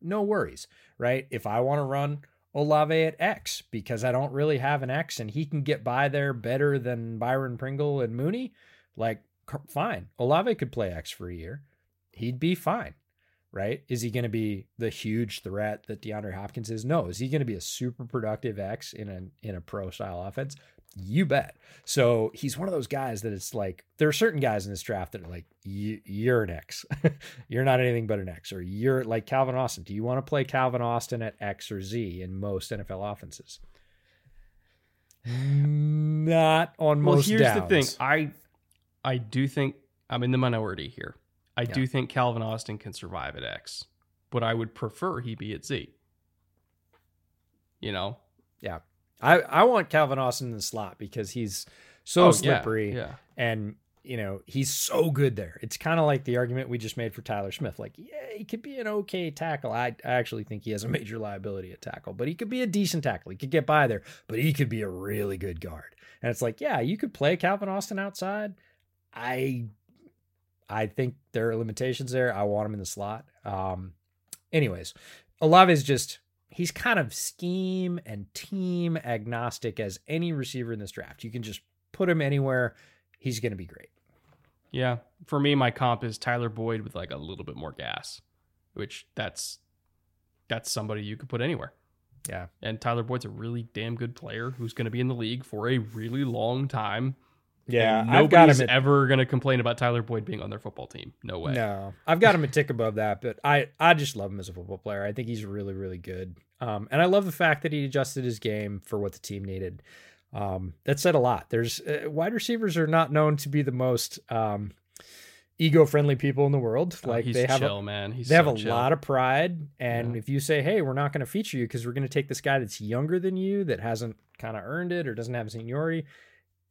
no worries, right? If I want to run Olave at X because I don't really have an X and he can get by there better than Byron Pringle and Mooney, like fine. Olave could play X for a year. he'd be fine, right? Is he going to be the huge threat that DeAndre Hopkins is? No. Is he going to be a super productive X in a in a pro style offense? You bet. So he's one of those guys that it's like there are certain guys in this draft that are like you're an X, you're not anything but an X, or you're like Calvin Austin. Do you want to play Calvin Austin at X or Z in most NFL offenses? Not on most. Well, here's downs. the thing. I I do think I'm in the minority here. I yeah. do think Calvin Austin can survive at X, but I would prefer he be at Z. You know? Yeah. I, I want Calvin Austin in the slot because he's so oh, slippery. Yeah, yeah. And, you know, he's so good there. It's kind of like the argument we just made for Tyler Smith. Like, yeah, he could be an okay tackle. I, I actually think he has a major liability at tackle, but he could be a decent tackle. He could get by there, but he could be a really good guard. And it's like, yeah, you could play Calvin Austin outside. I I think there are limitations there. I want him in the slot. Um, anyways, Olave is just he's kind of scheme and team agnostic as any receiver in this draft. You can just put him anywhere. He's going to be great. Yeah. For me, my comp is Tyler Boyd with like a little bit more gas, which that's that's somebody you could put anywhere. Yeah. And Tyler Boyd's a really damn good player who's going to be in the league for a really long time. Yeah, and nobody's at, ever going to complain about Tyler Boyd being on their football team. No way. No, I've got him a tick above that, but I I just love him as a football player. I think he's really really good, um, and I love the fact that he adjusted his game for what the team needed. Um, that said a lot. There's uh, wide receivers are not known to be the most um, ego friendly people in the world. Oh, like they have chill, a, man. He's they so have a chill. lot of pride, and yeah. if you say, "Hey, we're not going to feature you because we're going to take this guy that's younger than you that hasn't kind of earned it or doesn't have seniority,"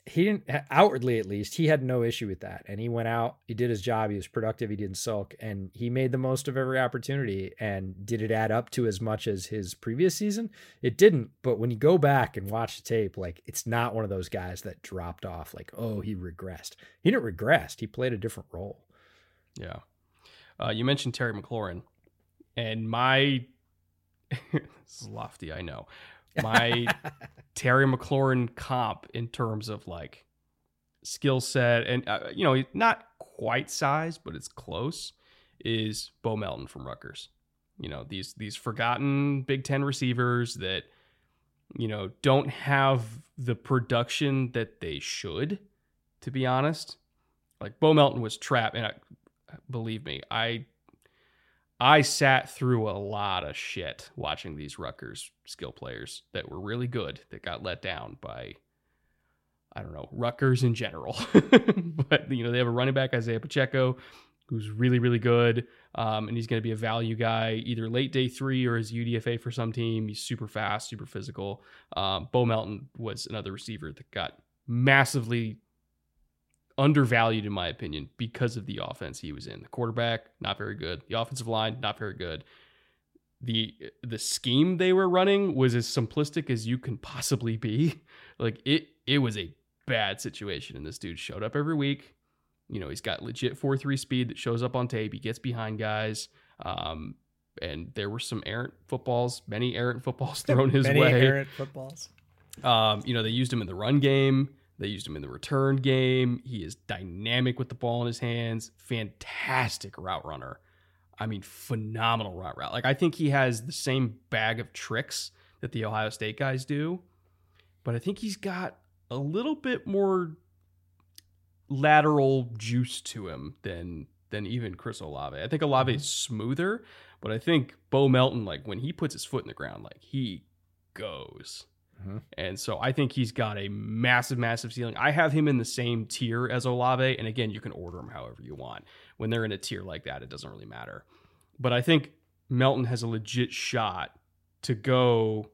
he didn't outwardly at least he had no issue with that. And he went out he did his job he was productive he didn't sulk and he made the most of every opportunity and did it add up to as much as his previous season? It didn't but when you go back and watch the tape like it's not one of those guys that dropped off like oh he regressed. He didn't regress he played a different role. Yeah. Uh, you mentioned terry mclaurin and my this is lofty i know my Terry McLaurin comp in terms of like skill set and uh, you know not quite size, but it's close. Is Bo Melton from Rutgers? You know these these forgotten Big Ten receivers that you know don't have the production that they should. To be honest, like Bo Melton was trapped, and I, believe me, I I sat through a lot of shit watching these Rutgers skill players that were really good that got let down by I don't know, Rutgers in general. but you know, they have a running back Isaiah Pacheco who's really really good um, and he's going to be a value guy either late day 3 or as UDFA for some team. He's super fast, super physical. Um, Bo Melton was another receiver that got massively undervalued in my opinion because of the offense he was in. The quarterback not very good. The offensive line not very good. The the scheme they were running was as simplistic as you can possibly be. Like it it was a bad situation and this dude showed up every week. You know, he's got legit 4-3 speed that shows up on tape. He gets behind guys. Um, and there were some errant footballs, many errant footballs thrown his many way. Errant footballs. Um, you know, they used him in the run game. They used him in the return game. He is dynamic with the ball in his hands. Fantastic route runner. I mean, phenomenal route route. Like I think he has the same bag of tricks that the Ohio State guys do, but I think he's got a little bit more lateral juice to him than than even Chris Olave. I think Olave is smoother, but I think Bo Melton, like when he puts his foot in the ground, like he goes. Mm-hmm. And so I think he's got a massive, massive ceiling. I have him in the same tier as Olave. And again, you can order them however you want. When they're in a tier like that, it doesn't really matter. But I think Melton has a legit shot to go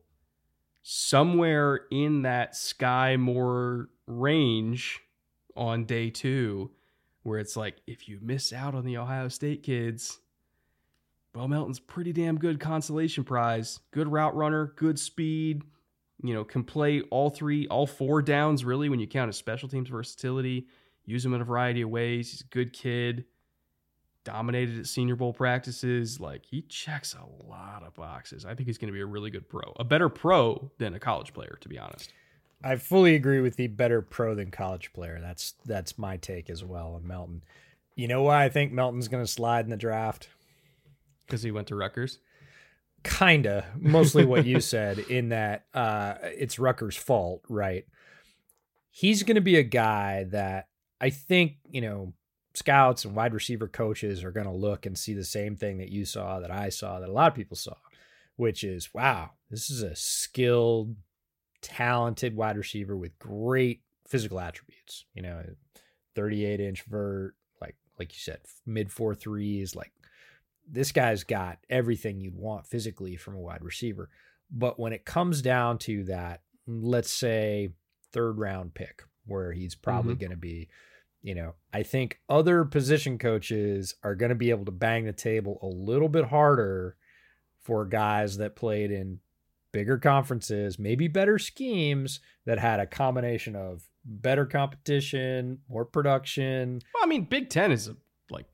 somewhere in that Sky Moore range on day two, where it's like, if you miss out on the Ohio State kids, Bo Melton's pretty damn good consolation prize. Good route runner, good speed, you know, can play all three, all four downs really when you count his special teams versatility. Use him in a variety of ways. He's a good kid. Dominated at Senior Bowl practices. Like he checks a lot of boxes. I think he's going to be a really good pro, a better pro than a college player, to be honest. I fully agree with the better pro than college player. That's that's my take as well on Melton. You know why I think Melton's going to slide in the draft? Because he went to Rutgers. Kinda, mostly what you said. In that uh, it's Rutgers' fault, right? He's going to be a guy that I think you know scouts and wide receiver coaches are going to look and see the same thing that you saw, that I saw, that a lot of people saw, which is wow, this is a skilled, talented wide receiver with great physical attributes. You know, 38 inch vert, like like you said, mid four threes. Like this guy's got everything you'd want physically from a wide receiver. But when it comes down to that, let's say third round pick, where he's probably Mhm. going to be, you know, I think other position coaches are going to be able to bang the table a little bit harder for guys that played in bigger conferences, maybe better schemes that had a combination of better competition, more production. Well, I mean, Big Ten is like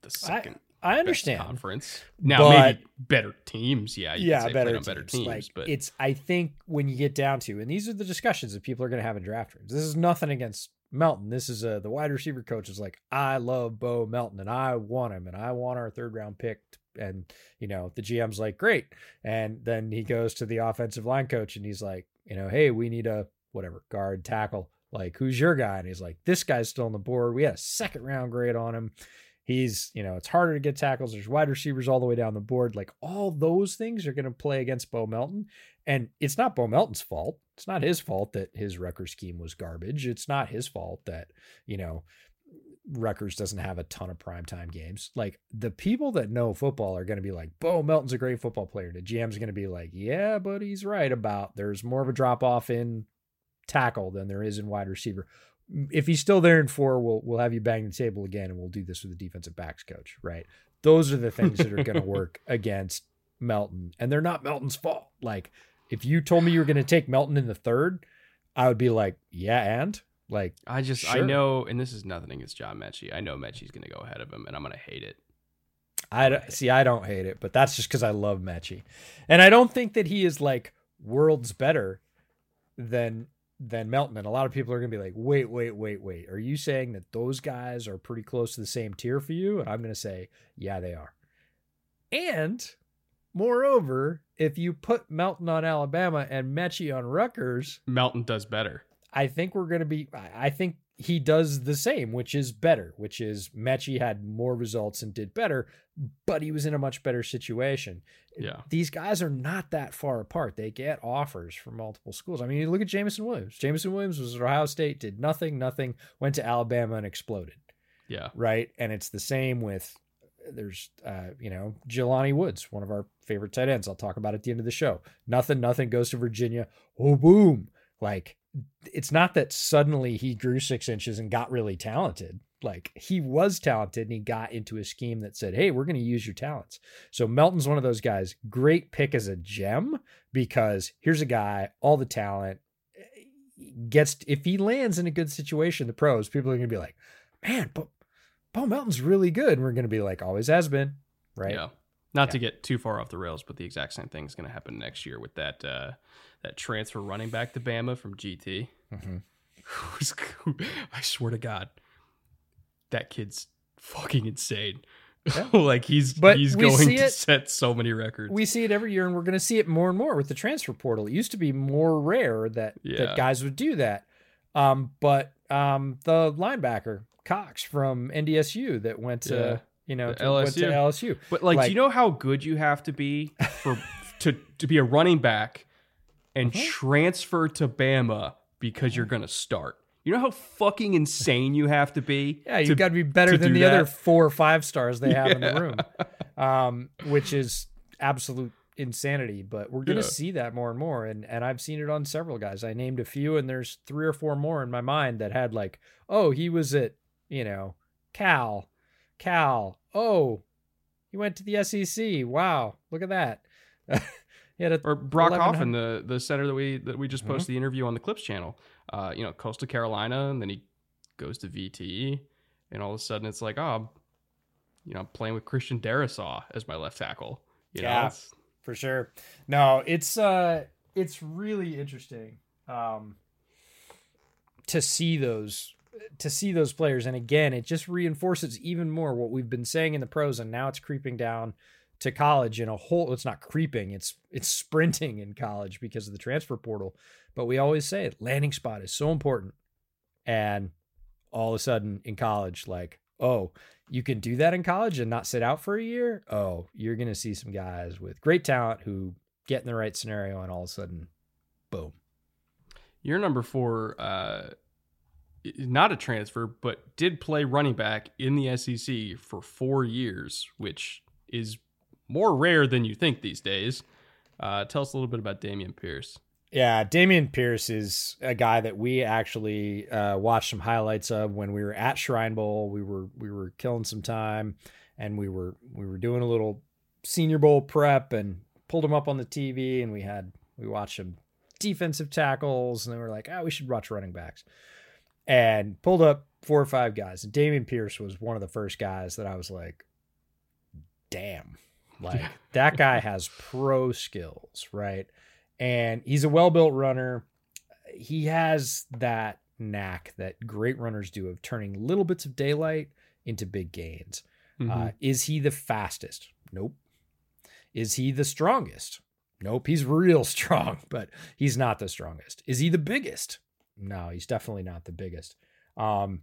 the second I understand. conference. Now, But- maybe better teams. Yeah, you yeah, better teams. better teams. like, but it's I think when you get down to, and these are the discussions that people are going to have in draft rooms. This is nothing against Melton. This is uh, the wide receiver coach is like, I love Bo Melton, and I want him, and I want our third round pick. And you know, the GM's like, great. And then he goes to the offensive line coach, and he's like, you know, hey, we need a whatever guard tackle. Like, who's your guy? And he's like, this guy's still on the board. We had a second round grade on him he's you know it's harder to get tackles. There's wide receivers all the way down the board. Like all those things are going to play against bo melton. And it's not bo melton's fault. It's not his fault that his Rutgers scheme was garbage. It's not his fault that you know Rutgers doesn't have a ton of primetime games. Like the people that know football are going to be like, Bo Melton's a great football player. The GM's going to be like, yeah, but he's right about there's more of a drop off in tackle than there is in wide receiver if he's still there in four, we'll we'll have you bang the table again, and we'll do this with the defensive backs coach, right? Those are the things that are going to work against Melton, and they're not Melton's fault. Like if you told me you were going to take Melton in the third, I would be like, yeah, and like I just I know, and this is nothing against John Metchie. I know Metchie's going to go ahead of him, and I'm going to hate it. I don't- see. I don't hate it, but that's just because I love Metchie, and I don't think that he is like worlds better than than Melton. And a lot of people are gonna be like, wait, wait, wait, wait. Are you saying that those guys are pretty close to the same tier for you? And I'm gonna say, yeah, they are. And moreover, if you put Melton on Alabama and Metchie on Rutgers, Melton does better. I think we're going to be. I think he does the same, which is better. Which is Metchie had more results and did better, but he was in a much better situation. Yeah. These guys are not that far apart. They get offers from multiple schools. I mean, you look at Jameson Williams. Jameson Williams was at Ohio State, did nothing, nothing, went to Alabama and exploded. Yeah. Right, and it's the same with. There's, uh, you know, Jelani Woods, one of our favorite tight ends. I'll talk about at the end of the show. Nothing, nothing goes to Virginia. Oh, boom! Like it's not that suddenly he grew six inches and got really talented. Like he was talented and he got into a scheme that said, Hey, we're going to use your talents. So Melton's one of those guys. Great pick as a gem because here's a guy, all the talent eh, gets, if he lands in a good situation, the pros, people are going to be like, Man, but Melton's really good. And we're going to be like, Always has been. Right. Yeah. Not Yeah. to get too far off the rails, but the exact same thing is going to happen next year with that uh, that transfer running back to Bama from GT. Mhm. I swear to God, that kid's fucking insane. Yeah. like he's But he's going to it- set so many records. we see it every year and we're going to see it more and more with the transfer portal. It used to be more rare that, Yeah. that guys would do that. Um, but um, the linebacker Cox from NDSU that went to. You know, to, went to LSU. LSU. But like, Like- do you know how good you have to be for to to be a running back and Uh-huh. transfer to Bama because you're gonna start? You know how fucking insane you have to be. Yeah, you've got to be better to than the other four or five stars they have in the room, um, which is absolute insanity. But we're going to Yeah. see that more and more, and and I've seen it on several guys. I named a few, and there's three or four more in my mind that had like, oh, he was at you know Cal, Cal. Oh, he went to the SEC. Wow, look at that. he had a or Brock 1100 Hoffman, the the center that we that we just Mhm. posted the interview on the Clips channel. Uh, you know, Coastal Carolina, and then he goes to VTE, and all of a sudden it's like, oh, you know, I'm playing with Christian Darrisaw as my left tackle. You know, Yeah. it's- for sure. No, it's uh it's really interesting um to see those to see those players. And again, it just reinforces even more what we've been saying in the pros, and now it's creeping down to college in a whole it's not creeping it's it's sprinting in college because of the transfer portal but we always say it landing spot is so important and all of a sudden in college like oh you can do that in college and not sit out for a year oh you're going to see some guys with great talent who get in the right scenario and all of a sudden boom your number four uh not a transfer but did play running back in the sec for four years which is more rare than you think these days. Uh, tell us a little bit about Dameon Pierce. Yeah, Dameon Pierce is a guy that we actually uh, watched some highlights of when we were at Shrine Bowl. We were we were killing some time, and we were we were doing a little Senior Bowl prep, and pulled him up on the TV, and we had we watched some defensive tackles, and then we are like, oh, we should watch running backs, and pulled up four or five guys, and Dameon Pierce was one of the first guys that I was like, damn, like that guy has pro skills, right? And he's a well-built runner. He has that knack that great runners do of turning little bits of daylight into big gains. Mm-hmm. Uh, is he the fastest? Nope. Is he the strongest? Nope. He's real strong, but he's not the strongest. Is he the biggest? No, he's definitely not the biggest. Um,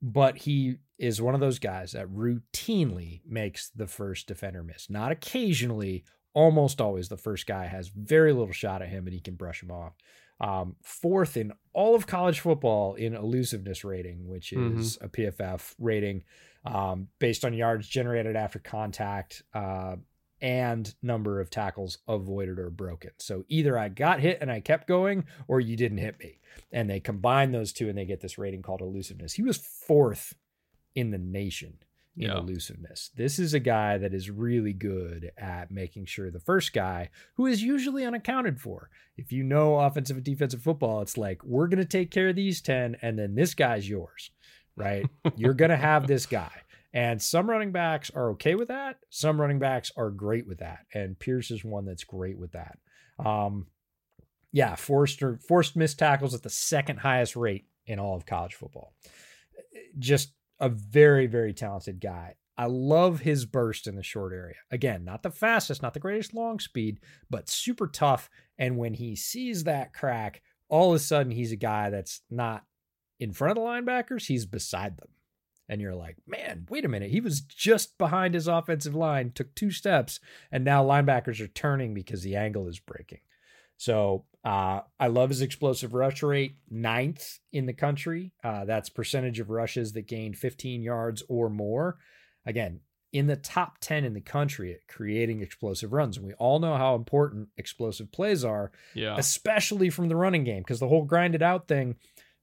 but he is one of those guys that routinely makes the first defender miss. Not occasionally, almost always the first guy has very little shot at him and he can brush him off. Um, fourth in all of college football in elusiveness rating, which mm-hmm. is mm-hmm. a PFF rating um, based on yards generated after contact uh, and number of tackles avoided or broken. So either I got hit and I kept going, or you didn't hit me and they combine those two and they get this rating called elusiveness. He was fourth in the nation in yeah. elusiveness. This is a guy that is really good at making sure the first guy, who is usually unaccounted for, if you know offensive and defensive football, it's like, we're going to take care of these 10, and then this guy's yours, right? You're going to have this guy. And some running backs are okay with that. Some running backs are great with that. And Pierce is one that's great with that. Um, yeah, forced or forced missed tackles at the second highest rate in all of college football. Just a very, very talented guy. I love his burst in the short area. Again, not the fastest, not the greatest long speed, but super tough. And when he sees that crack, all of a sudden he's a guy that's not in front of the linebackers, he's beside them. And you're like, man, wait a minute. He was just behind his offensive line, took two steps, and now linebackers are turning because the angle is breaking. So uh, I love his explosive rush rate, ninth in the country. Uh, that's percentage of rushes that gained 15 yards or more. Again, in the top 10 in the country at creating explosive runs. And we all know how important explosive plays are, yeah. especially from the running game, because the whole grinded out thing,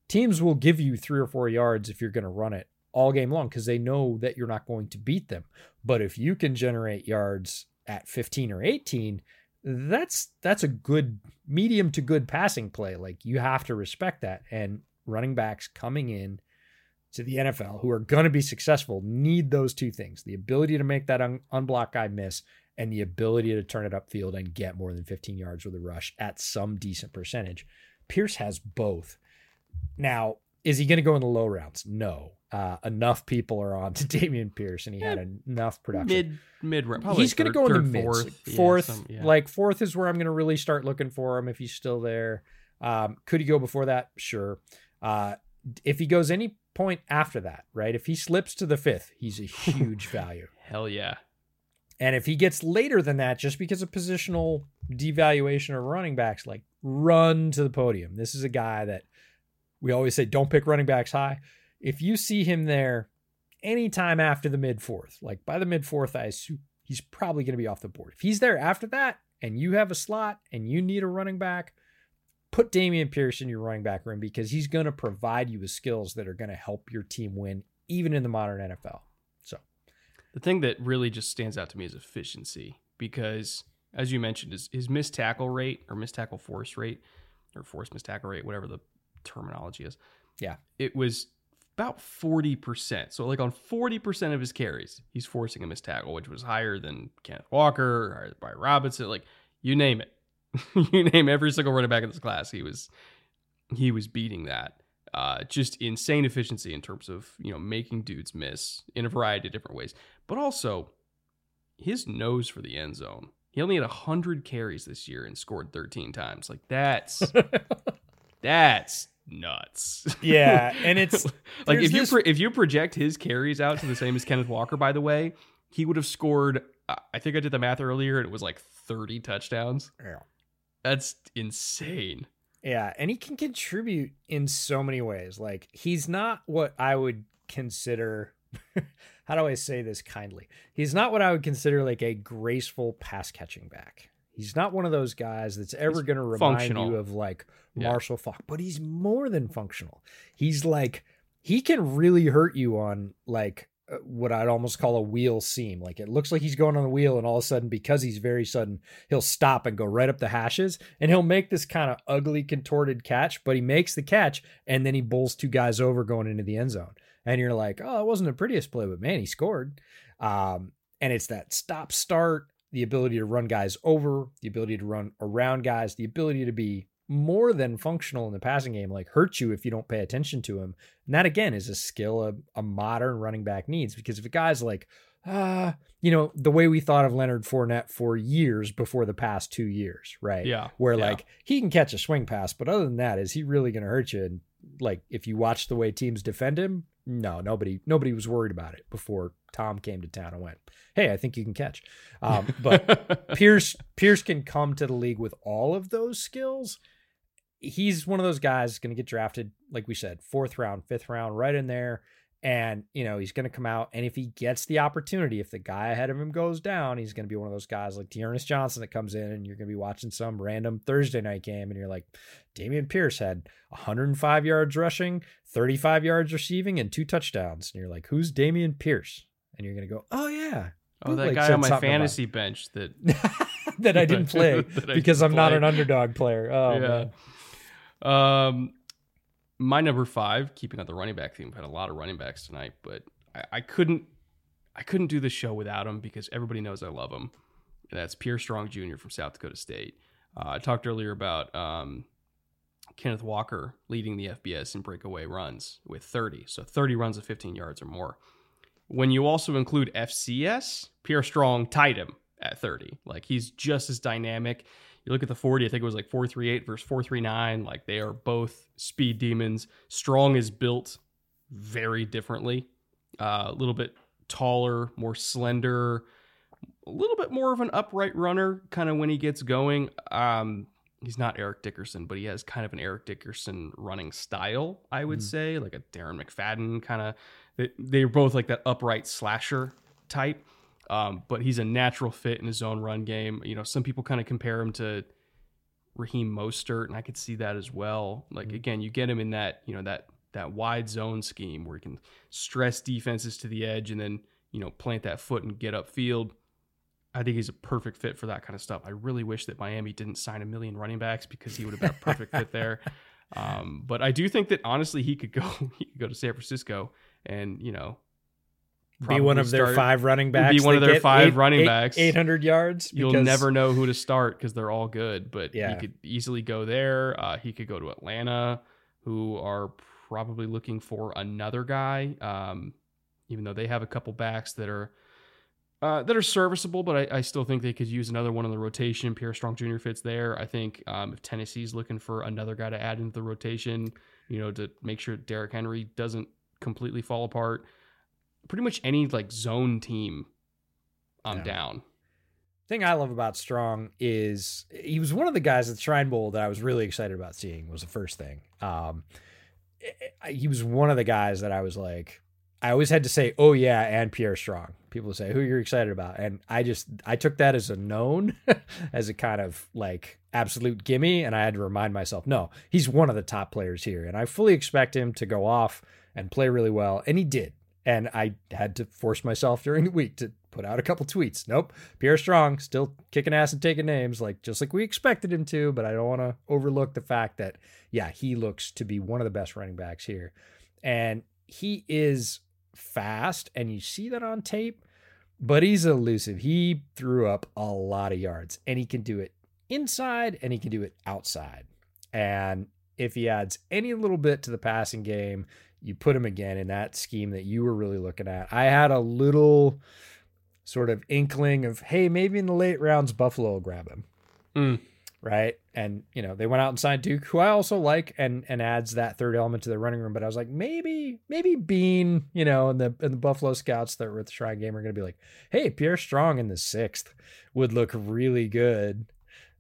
teams will give you three or four yards if you're going to run it all game long because they know that you're not going to beat them. But if you can generate yards at 15 or 18, that's that's a good medium to good passing play. Like you have to respect that. And running backs coming in to the NFL who are going to be successful need those two things: the ability to make that un- unblocked guy miss and the ability to turn it upfield and get more than 15 yards with a rush at some decent percentage. Pierce has both. Now, is he going to go in the low rounds? No. Uh, enough people are on to Dameon Pierce, and he yeah, had enough production. Mid mid. Round, he's going to go in the mid fourth. Fourth, yeah, some, yeah. like fourth is where I'm going to really start looking for him if he's still there. Um, could he go before that? Sure. Uh, if he goes any point after that, right? If he slips to the fifth, he's a huge value. Hell yeah. And if he gets later than that, just because of positional devaluation of running backs, like run to the podium. This is a guy that we always say don't pick running backs high. If you see him there anytime after the mid fourth, like by the mid fourth, I assume he's probably going to be off the board. If he's there after that and you have a slot and you need a running back, put Dameon Pierce in your running back room because he's going to provide you with skills that are going to help your team win, even in the modern NFL. So, the thing that really just stands out to me is efficiency because, as you mentioned, his, his missed tackle rate or missed tackle force rate or force missed tackle rate, whatever the terminology is. Yeah. It was about 40%. So, like on 40% of his carries, he's forcing a missed tackle, which was higher than Kenneth Walker or Bijan Robinson. Like, you name it. you name every single running back in this class. He was he was beating that. Uh, just insane efficiency in terms of you know making dudes miss in a variety of different ways, but also his nose for the end zone. He only had 100 carries this year and scored 13 times. Like that's that's nuts. Yeah, and it's like if you this- pro- if you project his carries out to the same as Kenneth Walker by the way, he would have scored I think I did the math earlier and it was like 30 touchdowns. Yeah. That's insane. Yeah, and he can contribute in so many ways. Like he's not what I would consider how do I say this kindly? He's not what I would consider like a graceful pass catching back. He's not one of those guys that's ever going to remind functional. you of like Yeah. Marshall Faulk, but he's more than functional. He's like he can really hurt you on like uh, what I'd almost call a wheel seam. Like it looks like he's going on the wheel, and all of a sudden, because he's very sudden, he'll stop and go right up the hashes, and he'll make this kind of ugly contorted catch. But he makes the catch, and then he bowls two guys over going into the end zone, and you're like, oh, it wasn't the prettiest play, but man, he scored. Um, and it's that stop start, the ability to run guys over, the ability to run around guys, the ability to be more than functional in the passing game, like hurt you if you don't pay attention to him. And that again is a skill a, a modern running back needs because if a guy's like, uh, you know, the way we thought of Leonard Fournette for years before the past two years, right? Yeah. Where yeah. like he can catch a swing pass, but other than that, is he really going to hurt you? And like if you watch the way teams defend him, no, nobody nobody was worried about it before Tom came to town and went, "Hey, I think you can catch." Um, but Pierce Pierce can come to the league with all of those skills. He's one of those guys going to get drafted, like we said, fourth round, fifth round, right in there. And you know he's going to come out, and if he gets the opportunity, if the guy ahead of him goes down, he's going to be one of those guys like D'Ernest Johnson that comes in, and you're going to be watching some random Thursday night game, and you're like, Dameon Pierce had 105 yards rushing, 35 yards receiving, and two touchdowns, and you're like, who's Dameon Pierce? And you're going to go, oh yeah, oh, that Bootleg guy on my something about fantasy bench that that I didn't play because I'm didn't an underdog player. Oh yeah. man. Um, my number five, keeping on the running back theme, we've had a lot of running backs tonight, but I, I couldn't, I couldn't do the show without him because everybody knows I love him. And that's Pierre Strong Jr. from South Dakota State. Uh, I talked earlier about um, Kenneth Walker leading the FBS in breakaway runs with 30, so 30 runs of 15 yards or more. When you also include FCS, Pierre Strong tied him at 30. Like he's just as dynamic. You look at the 40, I think it was like 438 versus 439. Like they are both speed demons. Strong is built very differently. Uh, a little bit taller, more slender, a little bit more of an upright runner kind of when he gets going. Um, he's not Eric Dickerson, but he has kind of an Eric Dickerson running style, I would Mm. say, like a Darren McFadden kind of. They, they're both like that upright slasher type. Um, but he's a natural fit in his own run game. You know, some people kind of compare him to Raheem Mostert, and I could see that as well. Like Mhm. again, you get him in that you know that that wide zone scheme where he can stress defenses to the edge and then you know plant that foot and get upfield. I think he's a perfect fit for that kind of stuff. I really wish that Miami didn't sign a million running backs because he would have been a perfect fit there. Um, but I do think that honestly he could go he could go to San Francisco and you know Be one of their start- five running backs. be one of their five eight- running eight- backs. 800 yards. You'll because- never know who to start because they're all good. But Yeah. he could easily go there. Uh, he could go to Atlanta, who are probably looking for another guy. Um, even though they have a couple backs that are uh, that are serviceable, but I, I still think they could use another one in the rotation. Pierre Strong Jr. fits there. I think um, if Tennessee's looking for another guy to add into the rotation, you know, to make sure Derrick Henry doesn't completely fall apart. Pretty much any like zone team, I'm Yeah. down. thing I love about Strong is he was one of the guys at the Shrine Bowl that I was really excited about seeing. Was the first thing. Um, he was one of the guys that I was like, I always had to say, "Oh yeah," and Pierre Strong. People say, "Who you're excited about?" And I just I took that as a known, as a kind of like absolute gimme, and I had to remind myself, no, he's one of the top players here, and I fully expect him to go off and play really well, and he did. And I had to force myself during the week to put out a couple tweets. Nope, Pierre Strong still kicking ass and taking names, like just like we expected him to. But I don't want to overlook the fact that yeah, he looks to be one of the best running backs here, and he is fast, and you see that on tape. But he's elusive. He threw up a lot of yards, and he can do it inside and he can do it outside. And if he adds any little bit to the passing game, you put him again in that scheme that you were really looking at. I had a little sort of inkling of, hey, maybe in the late rounds, Buffalo will grab him. Mm. Right. And, you know, they went out and signed Duke, who I also like and and adds that third element to the running room. But I was like, maybe, maybe Beane, you know, and the and the Buffalo scouts that were at the Shrine Game are gonna be like, hey, Pierre Strong in the sixth would look really good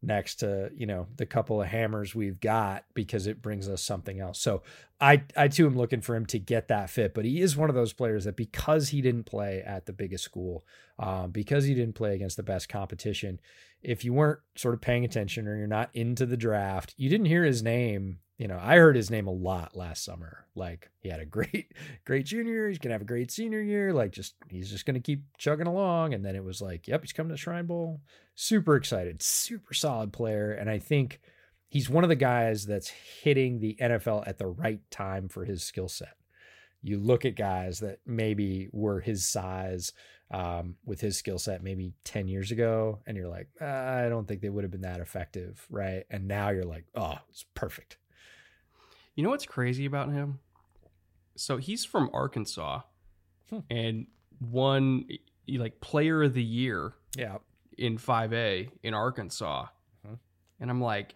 next to you know the couple of hammers we've got because it brings us something else. So I I too am looking for him to get that fit, but he is one of those players that because he didn't play at the biggest school, um, because he didn't play against the best competition, if you weren't sort of paying attention or you're not into the draft, you didn't hear his name. You know, I heard his name a lot last summer. Like he had a great, great junior. He's gonna have a great senior year. Like just he's just gonna keep chugging along. And then it was like, yep, he's coming to Shrine Bowl. Super excited, super solid player. And I think he's one of the guys that's hitting the NFL at the right time for his skill set. You look at guys that maybe were his size um, with his skill set maybe 10 years ago, and you're like, ah, I don't think they would have been that effective, right? And now you're like, oh, it's perfect. You know what's crazy about him? So he's from Arkansas Hmm. and won like player of the year Yeah. In 5A in Arkansas. Mhm. And I'm like,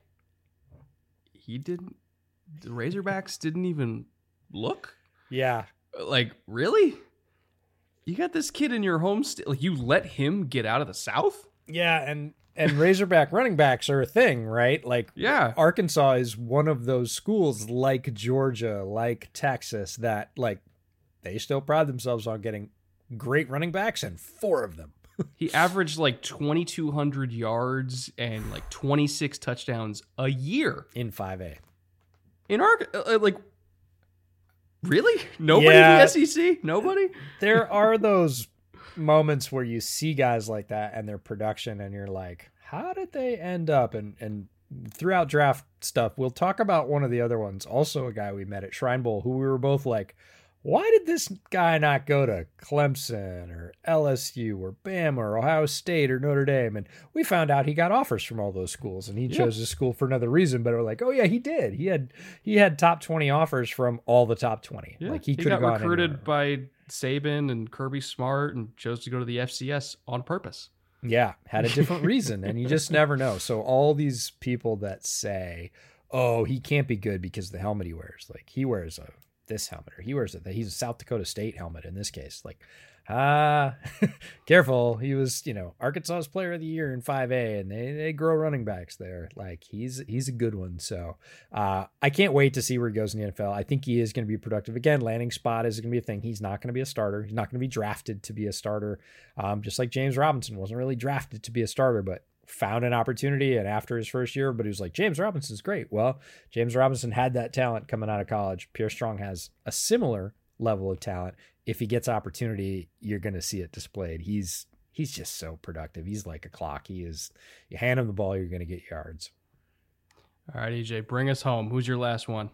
he didn't, the Razorbacks didn't even look? Yeah. Like, really? You got this kid in your home state? Like, you let him get out of the South? Yeah. And, and Razorback running backs are a thing, right? Like, Yeah. Arkansas is one of those schools like Georgia, like Texas, that like they still pride themselves on getting great running backs and four of them. He averaged like 2,200 yards and like 26 touchdowns a year in 5A. in our, uh, Like, really? Nobody Yeah. in the SEC? Nobody? There are those moments where you see guys like that and their production and you're like, how did they end up and and throughout draft stuff, we'll talk about one of the other ones, also a guy we met at Shrine Bowl who we were both like, why did this guy not go to Clemson or LSU or Bama or Ohio State or Notre Dame? And we found out he got offers from all those schools, and he Yeah. chose this school for another reason. But we're like, oh yeah, he did. He had he had top twenty offers from all the top twenty. like he, he could got have gone recruited by Saban and Kirby Smart and chose to go to the FCS on purpose. Yeah, had a different reason, and you just never know. So all these people that say, "Oh, he can't be good because of the helmet he wears," like he wears a this helmet or he wears it. He's a South Dakota State helmet in this case. Like, ah, careful. He was, you know, Arkansas's Player of the Year in 5A, and they they grow running backs there. Like he's he's a good one. So uh, I can't wait to see where he goes in the NFL. I think he is going to be productive. Again, landing spot is going to be a thing. He's not going to be a starter. He's not going to be drafted to be a starter. Um, just like James Robinson wasn't really drafted to be a starter, but found an opportunity and after his first year, but he was like, James Robinson's great. Well, James Robinson had that talent coming out of college. Pierre Strong has a similar level of talent. If he gets opportunity, you're gonna see it displayed. He's he's just so productive. He's like a clock. He is you hand him the ball, you're gonna get yards. All right, EJ, bring us home. Who's your last one?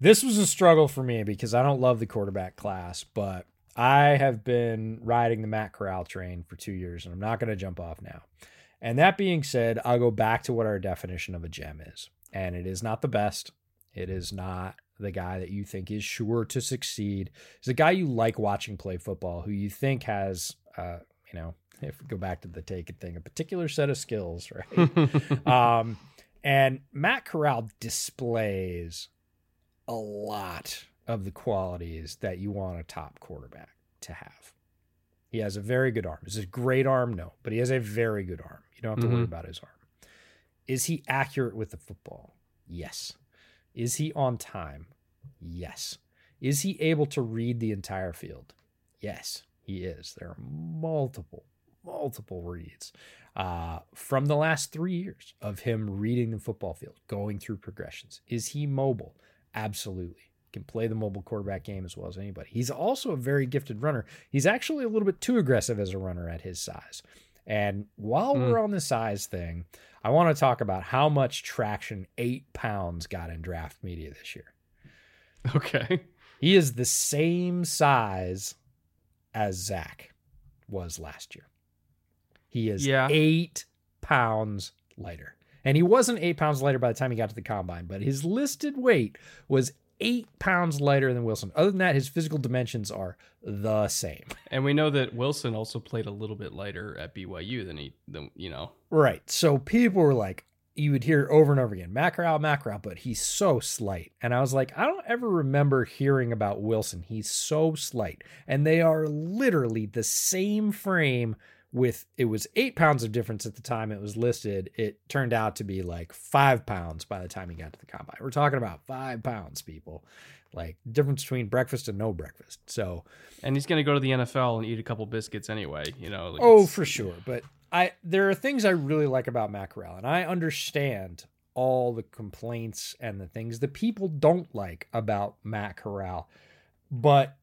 This was a struggle for me because I don't love the quarterback class, but I have been riding the Matt Corral train for two years, and I'm not going to jump off now. And that being said, I'll go back to what our definition of a gem is. And it is not the best. It is not the guy that you think is sure to succeed. It's a guy you like watching play football, who you think has, uh, you know, if we go back to the take it thing, a particular set of skills, right? um, and Matt Corral displays a lot of the qualities that you want a top quarterback to have. He has a very good arm. Is a great arm? No, but he has a very good arm. You don't have to worry Mhm. about his arm. Is he accurate with the football? Yes. Is he on time? Yes. Is he able to read the entire field? Yes, he is. There are multiple, multiple reads uh, from the last three years of him reading the football field, going through progressions. Is he mobile? Absolutely. Can play the mobile quarterback game as well as anybody. He's also a very gifted runner. He's actually a little bit too aggressive as a runner at his size. And while Mm. we're on the size thing, I want to talk about how much traction eight pounds got in draft media this year. okay. He is the same size as Zach was last year. He is Yeah. eight pounds lighter. And he wasn't eight pounds lighter by the time he got to the combine, but his listed weight was eight pounds lighter than Wilson. Other than that, his physical dimensions are the same. And we know that Wilson also played a little bit lighter at BYU than he, than, you know. Right. So people were like, you would hear over and over again, Corral, Matt but he's so slight. And I was like, I don't ever remember hearing about Wilson. He's so slight. And they are literally the same frame with it was eight pounds of difference at the time it was listed. It turned out to be like five pounds by the time he got to the combine. We're talking about five pounds, people. Like difference between breakfast and no breakfast. So And he's going to go to the NFL and eat a couple biscuits anyway, you know. like Oh, for sure. But I there are things I really like about Matt Corral, and I understand all the complaints and the things that people don't like about Matt Corral, but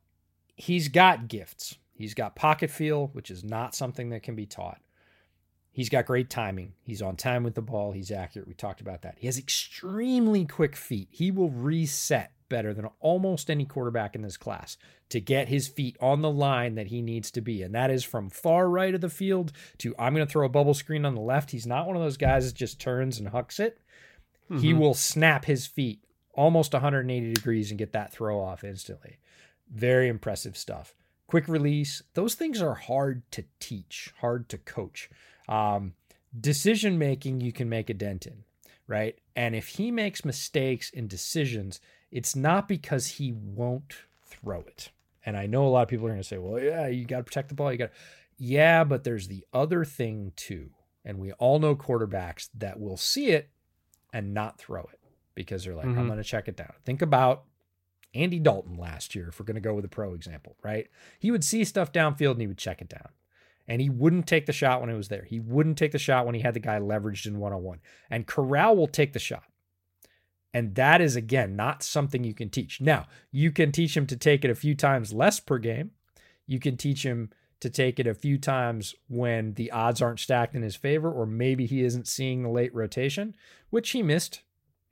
he's got gifts. He's got pocket feel, which is not something that can be taught. He's got great timing. He's on time with the ball. He's accurate. We talked about that. He has extremely quick feet. He will reset better than almost any quarterback in this class to get his feet on the line that he needs to be. And that is from far right of the field to I'm going to throw a bubble screen on the left. He's not one of those guys that just turns and hucks it. He Mhm. will snap his feet almost 180 degrees and get that throw off instantly. Very impressive stuff. Quick release. Those things are hard to teach, hard to coach. Um, decision making, you can make a dent in, right? And if he makes mistakes in decisions, it's not because he won't throw it. And I know a lot of people are going to say, well, yeah, you got to protect the ball. You got yeah, but there's the other thing too. And we all know quarterbacks that will see it and not throw it because they're like, I'm Mhm. going to check it down. Think about Andy Dalton last year, if we're going to go with a pro example, right? He would see stuff downfield and he would check it down. And he wouldn't take the shot when it was there. He wouldn't take the shot when he had the guy leveraged in one on one. And Corral will take the shot. And that is, again, not something you can teach. Now, you can teach him to take it a few times less per game. You can teach him to take it a few times when the odds aren't stacked in his favor, or maybe he isn't seeing the late rotation, which he missed,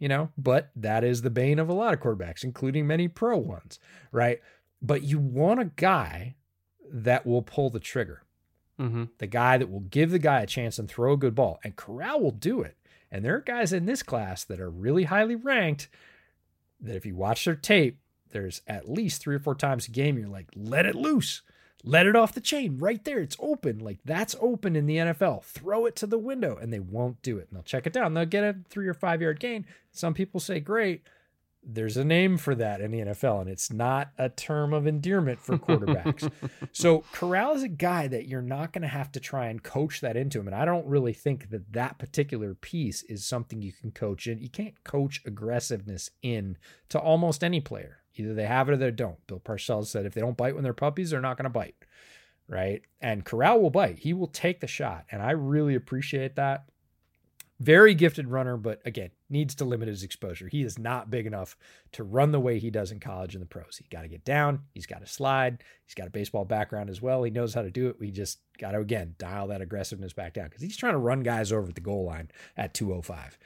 you know, but that is the bane of a lot of quarterbacks, including many pro ones, right? But you want a guy that will pull the trigger Mhm. the guy that will give the guy a chance and throw a good ball. And Corral will do it. And there are guys in this class that are really highly ranked that if you watch their tape, there's at least three or four times a game you're like, let it loose. Let it off the chain right there. It's open. Like that's open in the NFL. Throw it to the window and they won't do it. And they'll check it down. They'll get a three or five yard gain. Some people say, great. There's a name for that in the NFL, and it's not a term of endearment for quarterbacks. So Corral is a guy that you're not going to have to try and coach that into him, and I don't really think that that particular piece is something you can coach in. You can't coach aggressiveness in to almost any player. Either they have it or they don't. Bill Parcells said if they don't bite when they're puppies, they're not going to bite, right? And Corral will bite. He will take the shot, and I really appreciate that. Very gifted runner, but again, needs to limit his exposure. He is not big enough to run the way he does in college and the pros. He got to get down. He's got to slide. He's got a baseball background as well. He knows how to do it. We just got to again dial that aggressiveness back down because he's trying to run guys over at the goal line at 205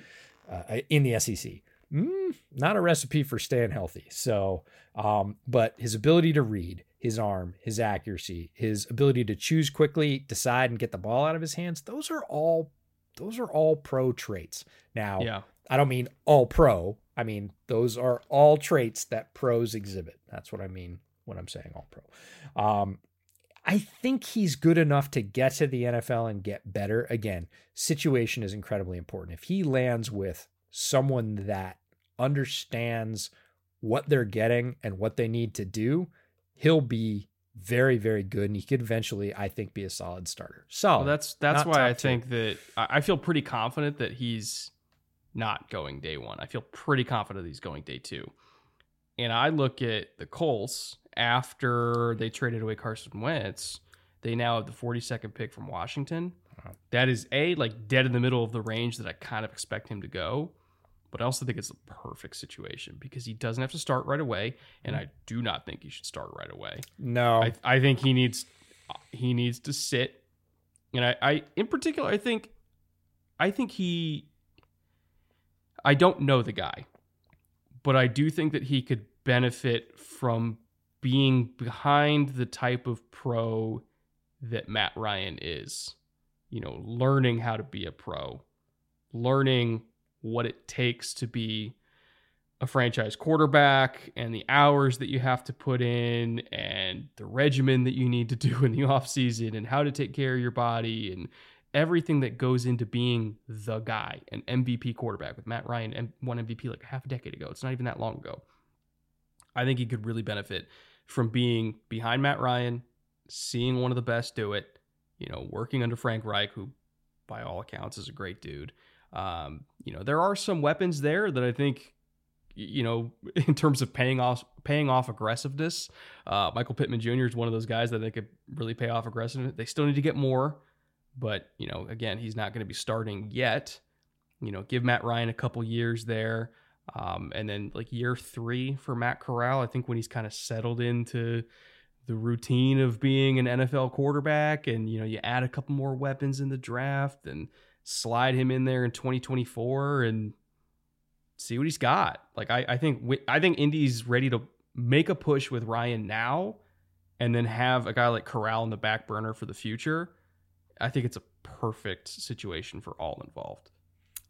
uh, in the SEC. Mm, not a recipe for staying healthy. So, um, but his ability to read, his arm, his accuracy, his ability to choose quickly, decide, and get the ball out of his hands, those are all those are all pro traits. Now, Yeah. I don't mean all pro. I mean, those are all traits that pros exhibit. That's what I mean when I'm saying all pro. Um, I think he's good enough to get to the NFL and get better. Again, situation is incredibly important. If he lands with someone that understands what they're getting and what they need to do, he'll be very, very good. And he could eventually, I think, be a solid starter. So Well, that's that's why I tier. think that I feel pretty confident that he's not going day one. I feel pretty confident he's going day two. And I look at the Colts after they traded away Carson Wentz. They now have the 42nd pick from Washington. That is a like dead in the middle of the range that I kind of expect him to go. But I also think it's a perfect situation because he doesn't have to start right away, and hmm. I do not think he should start right away. no. I, I think he needs he needs to sit, and I, I in particular I think I think he I don't know the guy, but I do think that he could benefit from being behind the type of pro that Matt Ryan is. You know, learning how to be a pro learning what it takes to be a franchise quarterback and the hours that you have to put in and the regimen that you need to do in the offseason and how to take care of your body and everything that goes into being the guy, an MVP quarterback with Matt Ryan and won MVP like half a decade ago. It's not even that long ago. I think he could really benefit from being behind Matt Ryan, seeing one of the best do it, you know, working under Frank Reich, who by all accounts is a great dude. Um, you know, there are some weapons there that I think you know, in terms of paying off paying off aggressiveness, uh, Michael Pittman Jr. is one of those guys that they could really pay off aggressiveness. They still need to get more, but you know, again, he's not going to be starting yet. You know, give Matt Ryan a couple years there, um, and then like year three for Matt Corral. I think when he's kind of settled into the routine of being an NFL quarterback, and you know, you add a couple more weapons in the draft and slide him in there in 2024 and see what he's got. Like I, I think I think Indy's ready to make a push with Ryan now, and then have a guy like Corral in the back burner for the future. I think it's a perfect situation for all involved.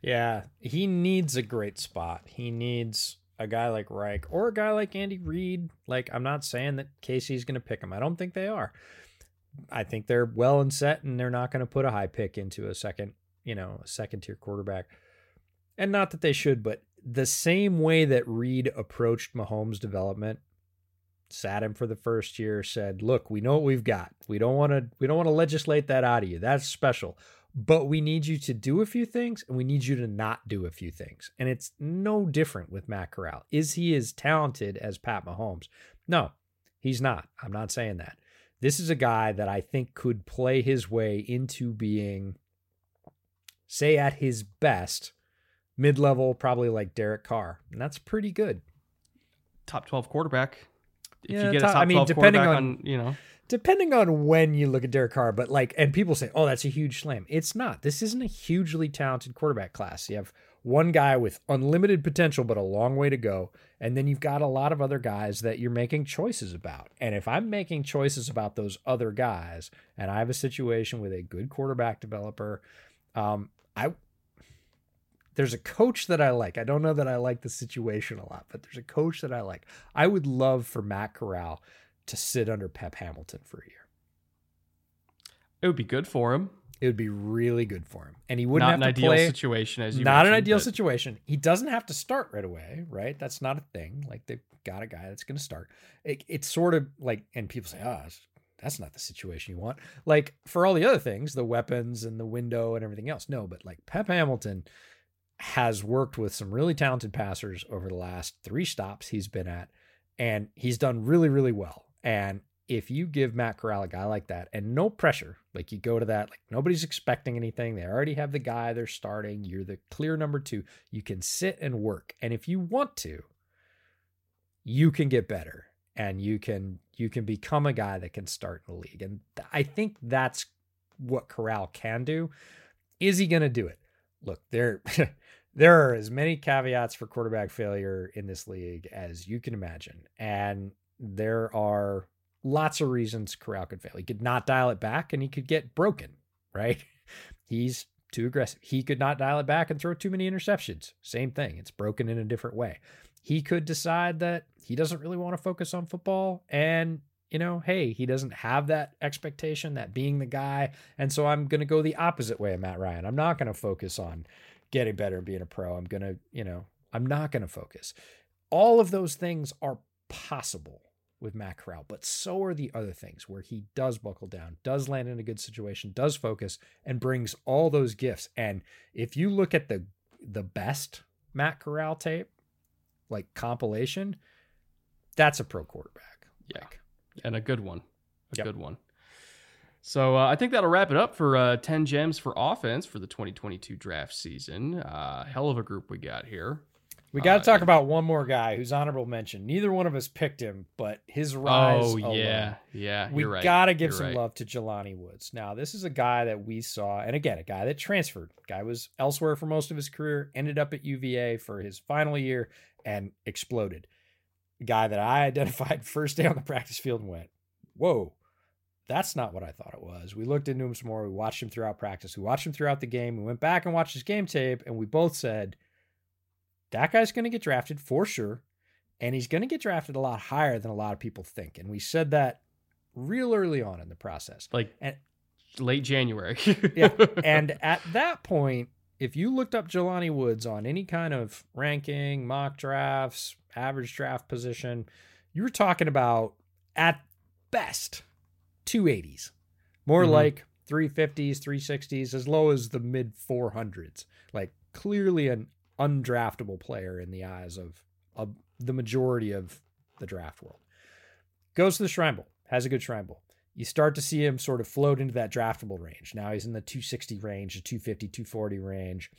Yeah, he needs a great spot. He needs a guy like Reich or a guy like Andy Reid. Like I'm not saying that KC's going to pick him. I don't think they are. I think they're well and set, and they're not going to put a high pick into a second, you know, a second tier quarterback. And not that they should, but the same way that Reid approached Mahomes' development, sat him for the first year, said, "Look, we know what we've got. We don't want to we don't want to legislate that out of you. That's special. But we need you to do a few things and we need you to not do a few things." And it's no different with Matt Corral. Is he as talented as Pat Mahomes? No, he's not. I'm not saying that. This is a guy that I think could play his way into being say at his best mid level, probably like Derek Carr, and that's pretty good. Top twelve quarterback. If yeah, you get top, a top I mean, depending on, on, you know, depending on when you look at Derek Carr, but like, and people say, "Oh, that's a huge slam." It's not. This isn't a hugely talented quarterback class. You have one guy with unlimited potential, but a long way to go, and then you've got a lot of other guys that you're making choices about. And if I'm making choices about those other guys, and I have a situation with a good quarterback developer, um, I there's a coach that I like. I don't know that I like the situation a lot, but there's a coach that I like. I would love for Matt Corral to sit under Pep Hamilton for a year. It would be good for him. It would be really good for him, and he wouldn't not have an to ideal play. situation as you not an ideal situation. He doesn't have to start right away, right? That's not a thing. Like they've got a guy that's going to start. It, it's sort of like, and people say, "Ah, oh, that's not the situation you want." Like for all the other things, the weapons and the window and everything else, no. But like Pep Hamilton has worked with some really talented passers over the last three stops he's been at, and he's done really, really well. And if you give Matt Corral a guy like that and no pressure, like you go to that, like nobody's expecting anything, they already have the guy they're starting, you're the clear number two, you can sit and work. And if you want to, you can get better and you can you can become a guy that can start in the league. And I think that's what Corral can do. Is he going to do it? Look, there there are as many caveats for quarterback failure in this league as you can imagine. And there are lots of reasons Corral could fail. He could not dial it back and he could get broken, right? He's too aggressive. He could not dial it back and throw too many interceptions. Same thing. It's broken in a different way. He could decide that he doesn't really want to focus on football and you know, hey, he doesn't have that expectation, that being the guy. And so I'm going to go the opposite way of Matt Ryan. I'm not going to focus on getting better and being a pro. I'm going to, you know, I'm not going to focus. All of those things are possible with Matt Corral, but so are the other things where he does buckle down, does land in a good situation, does focus, and brings all those gifts. And if you look at the the best Matt Corral tape, like compilation, that's a pro quarterback. Yeah, like, and a good one, a yep. good one. So uh, I think that'll wrap it up for uh, 10 gems for offense for the 2022 draft season. Uh, hell of a group we got here. We got to talk about one more guy who's honorable mention. Neither one of us picked him, but his rise. Oh alone, yeah, yeah. We right. got to give you're some right. love to Jelani Woods. Now, this is a guy that we saw, and again, a guy that transferred. Guy was elsewhere for most of his career, ended up at UVA for his final year, and exploded. A guy that I identified first day on the practice field and went, "Whoa, that's not what I thought it was. We looked into him some more. We watched him throughout practice. We watched him throughout the game. We went back and watched his game tape, and we both said that guy's going to get drafted for sure, and he's going to get drafted a lot higher than a lot of people think. And we said that real early on in the process. Like And- late January. yeah. And at that point, if you looked up Jelani Woods on any kind of ranking, mock drafts, average draft position, you were talking about at best 280s, more Mhm. like 350s, 360s, as low as the mid 400s. Like clearly an undraftable player in the eyes of, of the majority of the draft world. Goes to the Shrine Bowl, has a good Shrine Bowl you start to see him sort of float into that draftable range. Now he's in the 260 range, the 250, 240 range.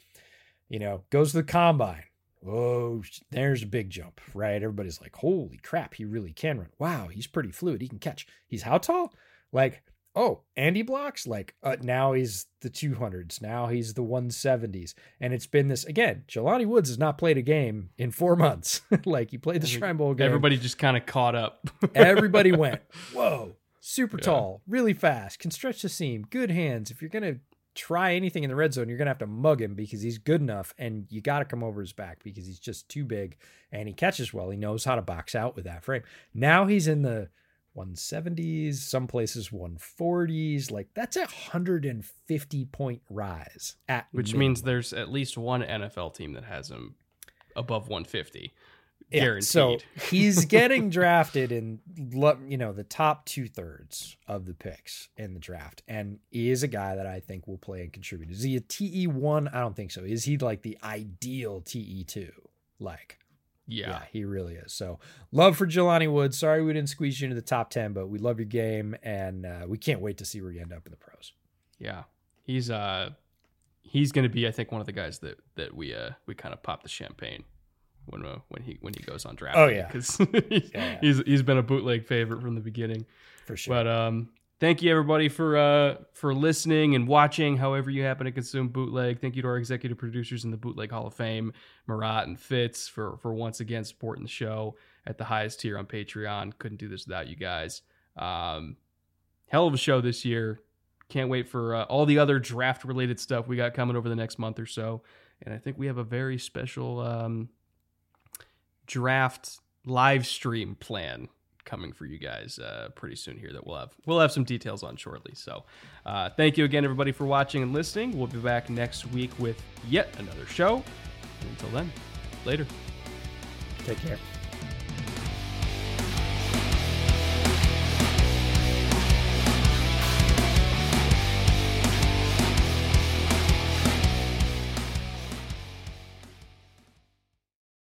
You know, goes to the combine. Oh, there's a big jump, right? Everybody's like, holy crap, he really can run. Wow, he's pretty fluid. He can catch. He's how tall? Like, oh, Andy blocks? Like, uh, now he's the 200s. Now he's the 170s. And it's been this, again, Jelani Woods has not played a game in four months. like, he played the Shrine Bowl game. Everybody just kind of caught up. Everybody went, whoa, super Yeah. tall, really fast, can stretch the seam, good hands. If you're going to try anything in the red zone, you're going to have to mug him because he's good enough and you got to come over his back because he's just too big and he catches well. He knows how to box out with that frame. Now he's in the 170s, some places 140s. Like that's a 150 point rise at Which minimum. means there's at least one NFL team that has him above 150. Yeah, Guaranteed. So he's getting drafted in you know the top two thirds of the picks in the draft, and he is a guy that I think will play and contribute. Is he a TE one? I don't think so. Is he like the ideal TE two? Like, yeah. yeah. he really is. So love for Jelani Woods. Sorry we didn't squeeze you into the top ten, but we love your game, and uh, we can't wait to see where you end up in the pros. Yeah. He's uh he's going to be I think one of the guys that that we uh we kind of pop the champagne when uh, when he when he goes on draft. Oh, yeah. cuz he's, Yeah. he's he's been a bootleg favorite from the beginning. For sure. But um thank you everybody for uh for listening and watching however you happen to consume bootleg. Thank you to our executive producers in the Bootleg Hall of Fame, Marat and Fitz for for once again supporting the show at the highest tier on Patreon. Couldn't do this without you guys. Um hell of a show this year. Can't wait for uh, all the other draft related stuff we got coming over the next month or so. And I think we have a very special um, draft live stream plan coming for you guys uh, pretty soon here that we'll have we'll have some details on shortly. So uh, thank you again everybody for watching and listening. We'll be back next week with yet another show. Until then, later. Take care.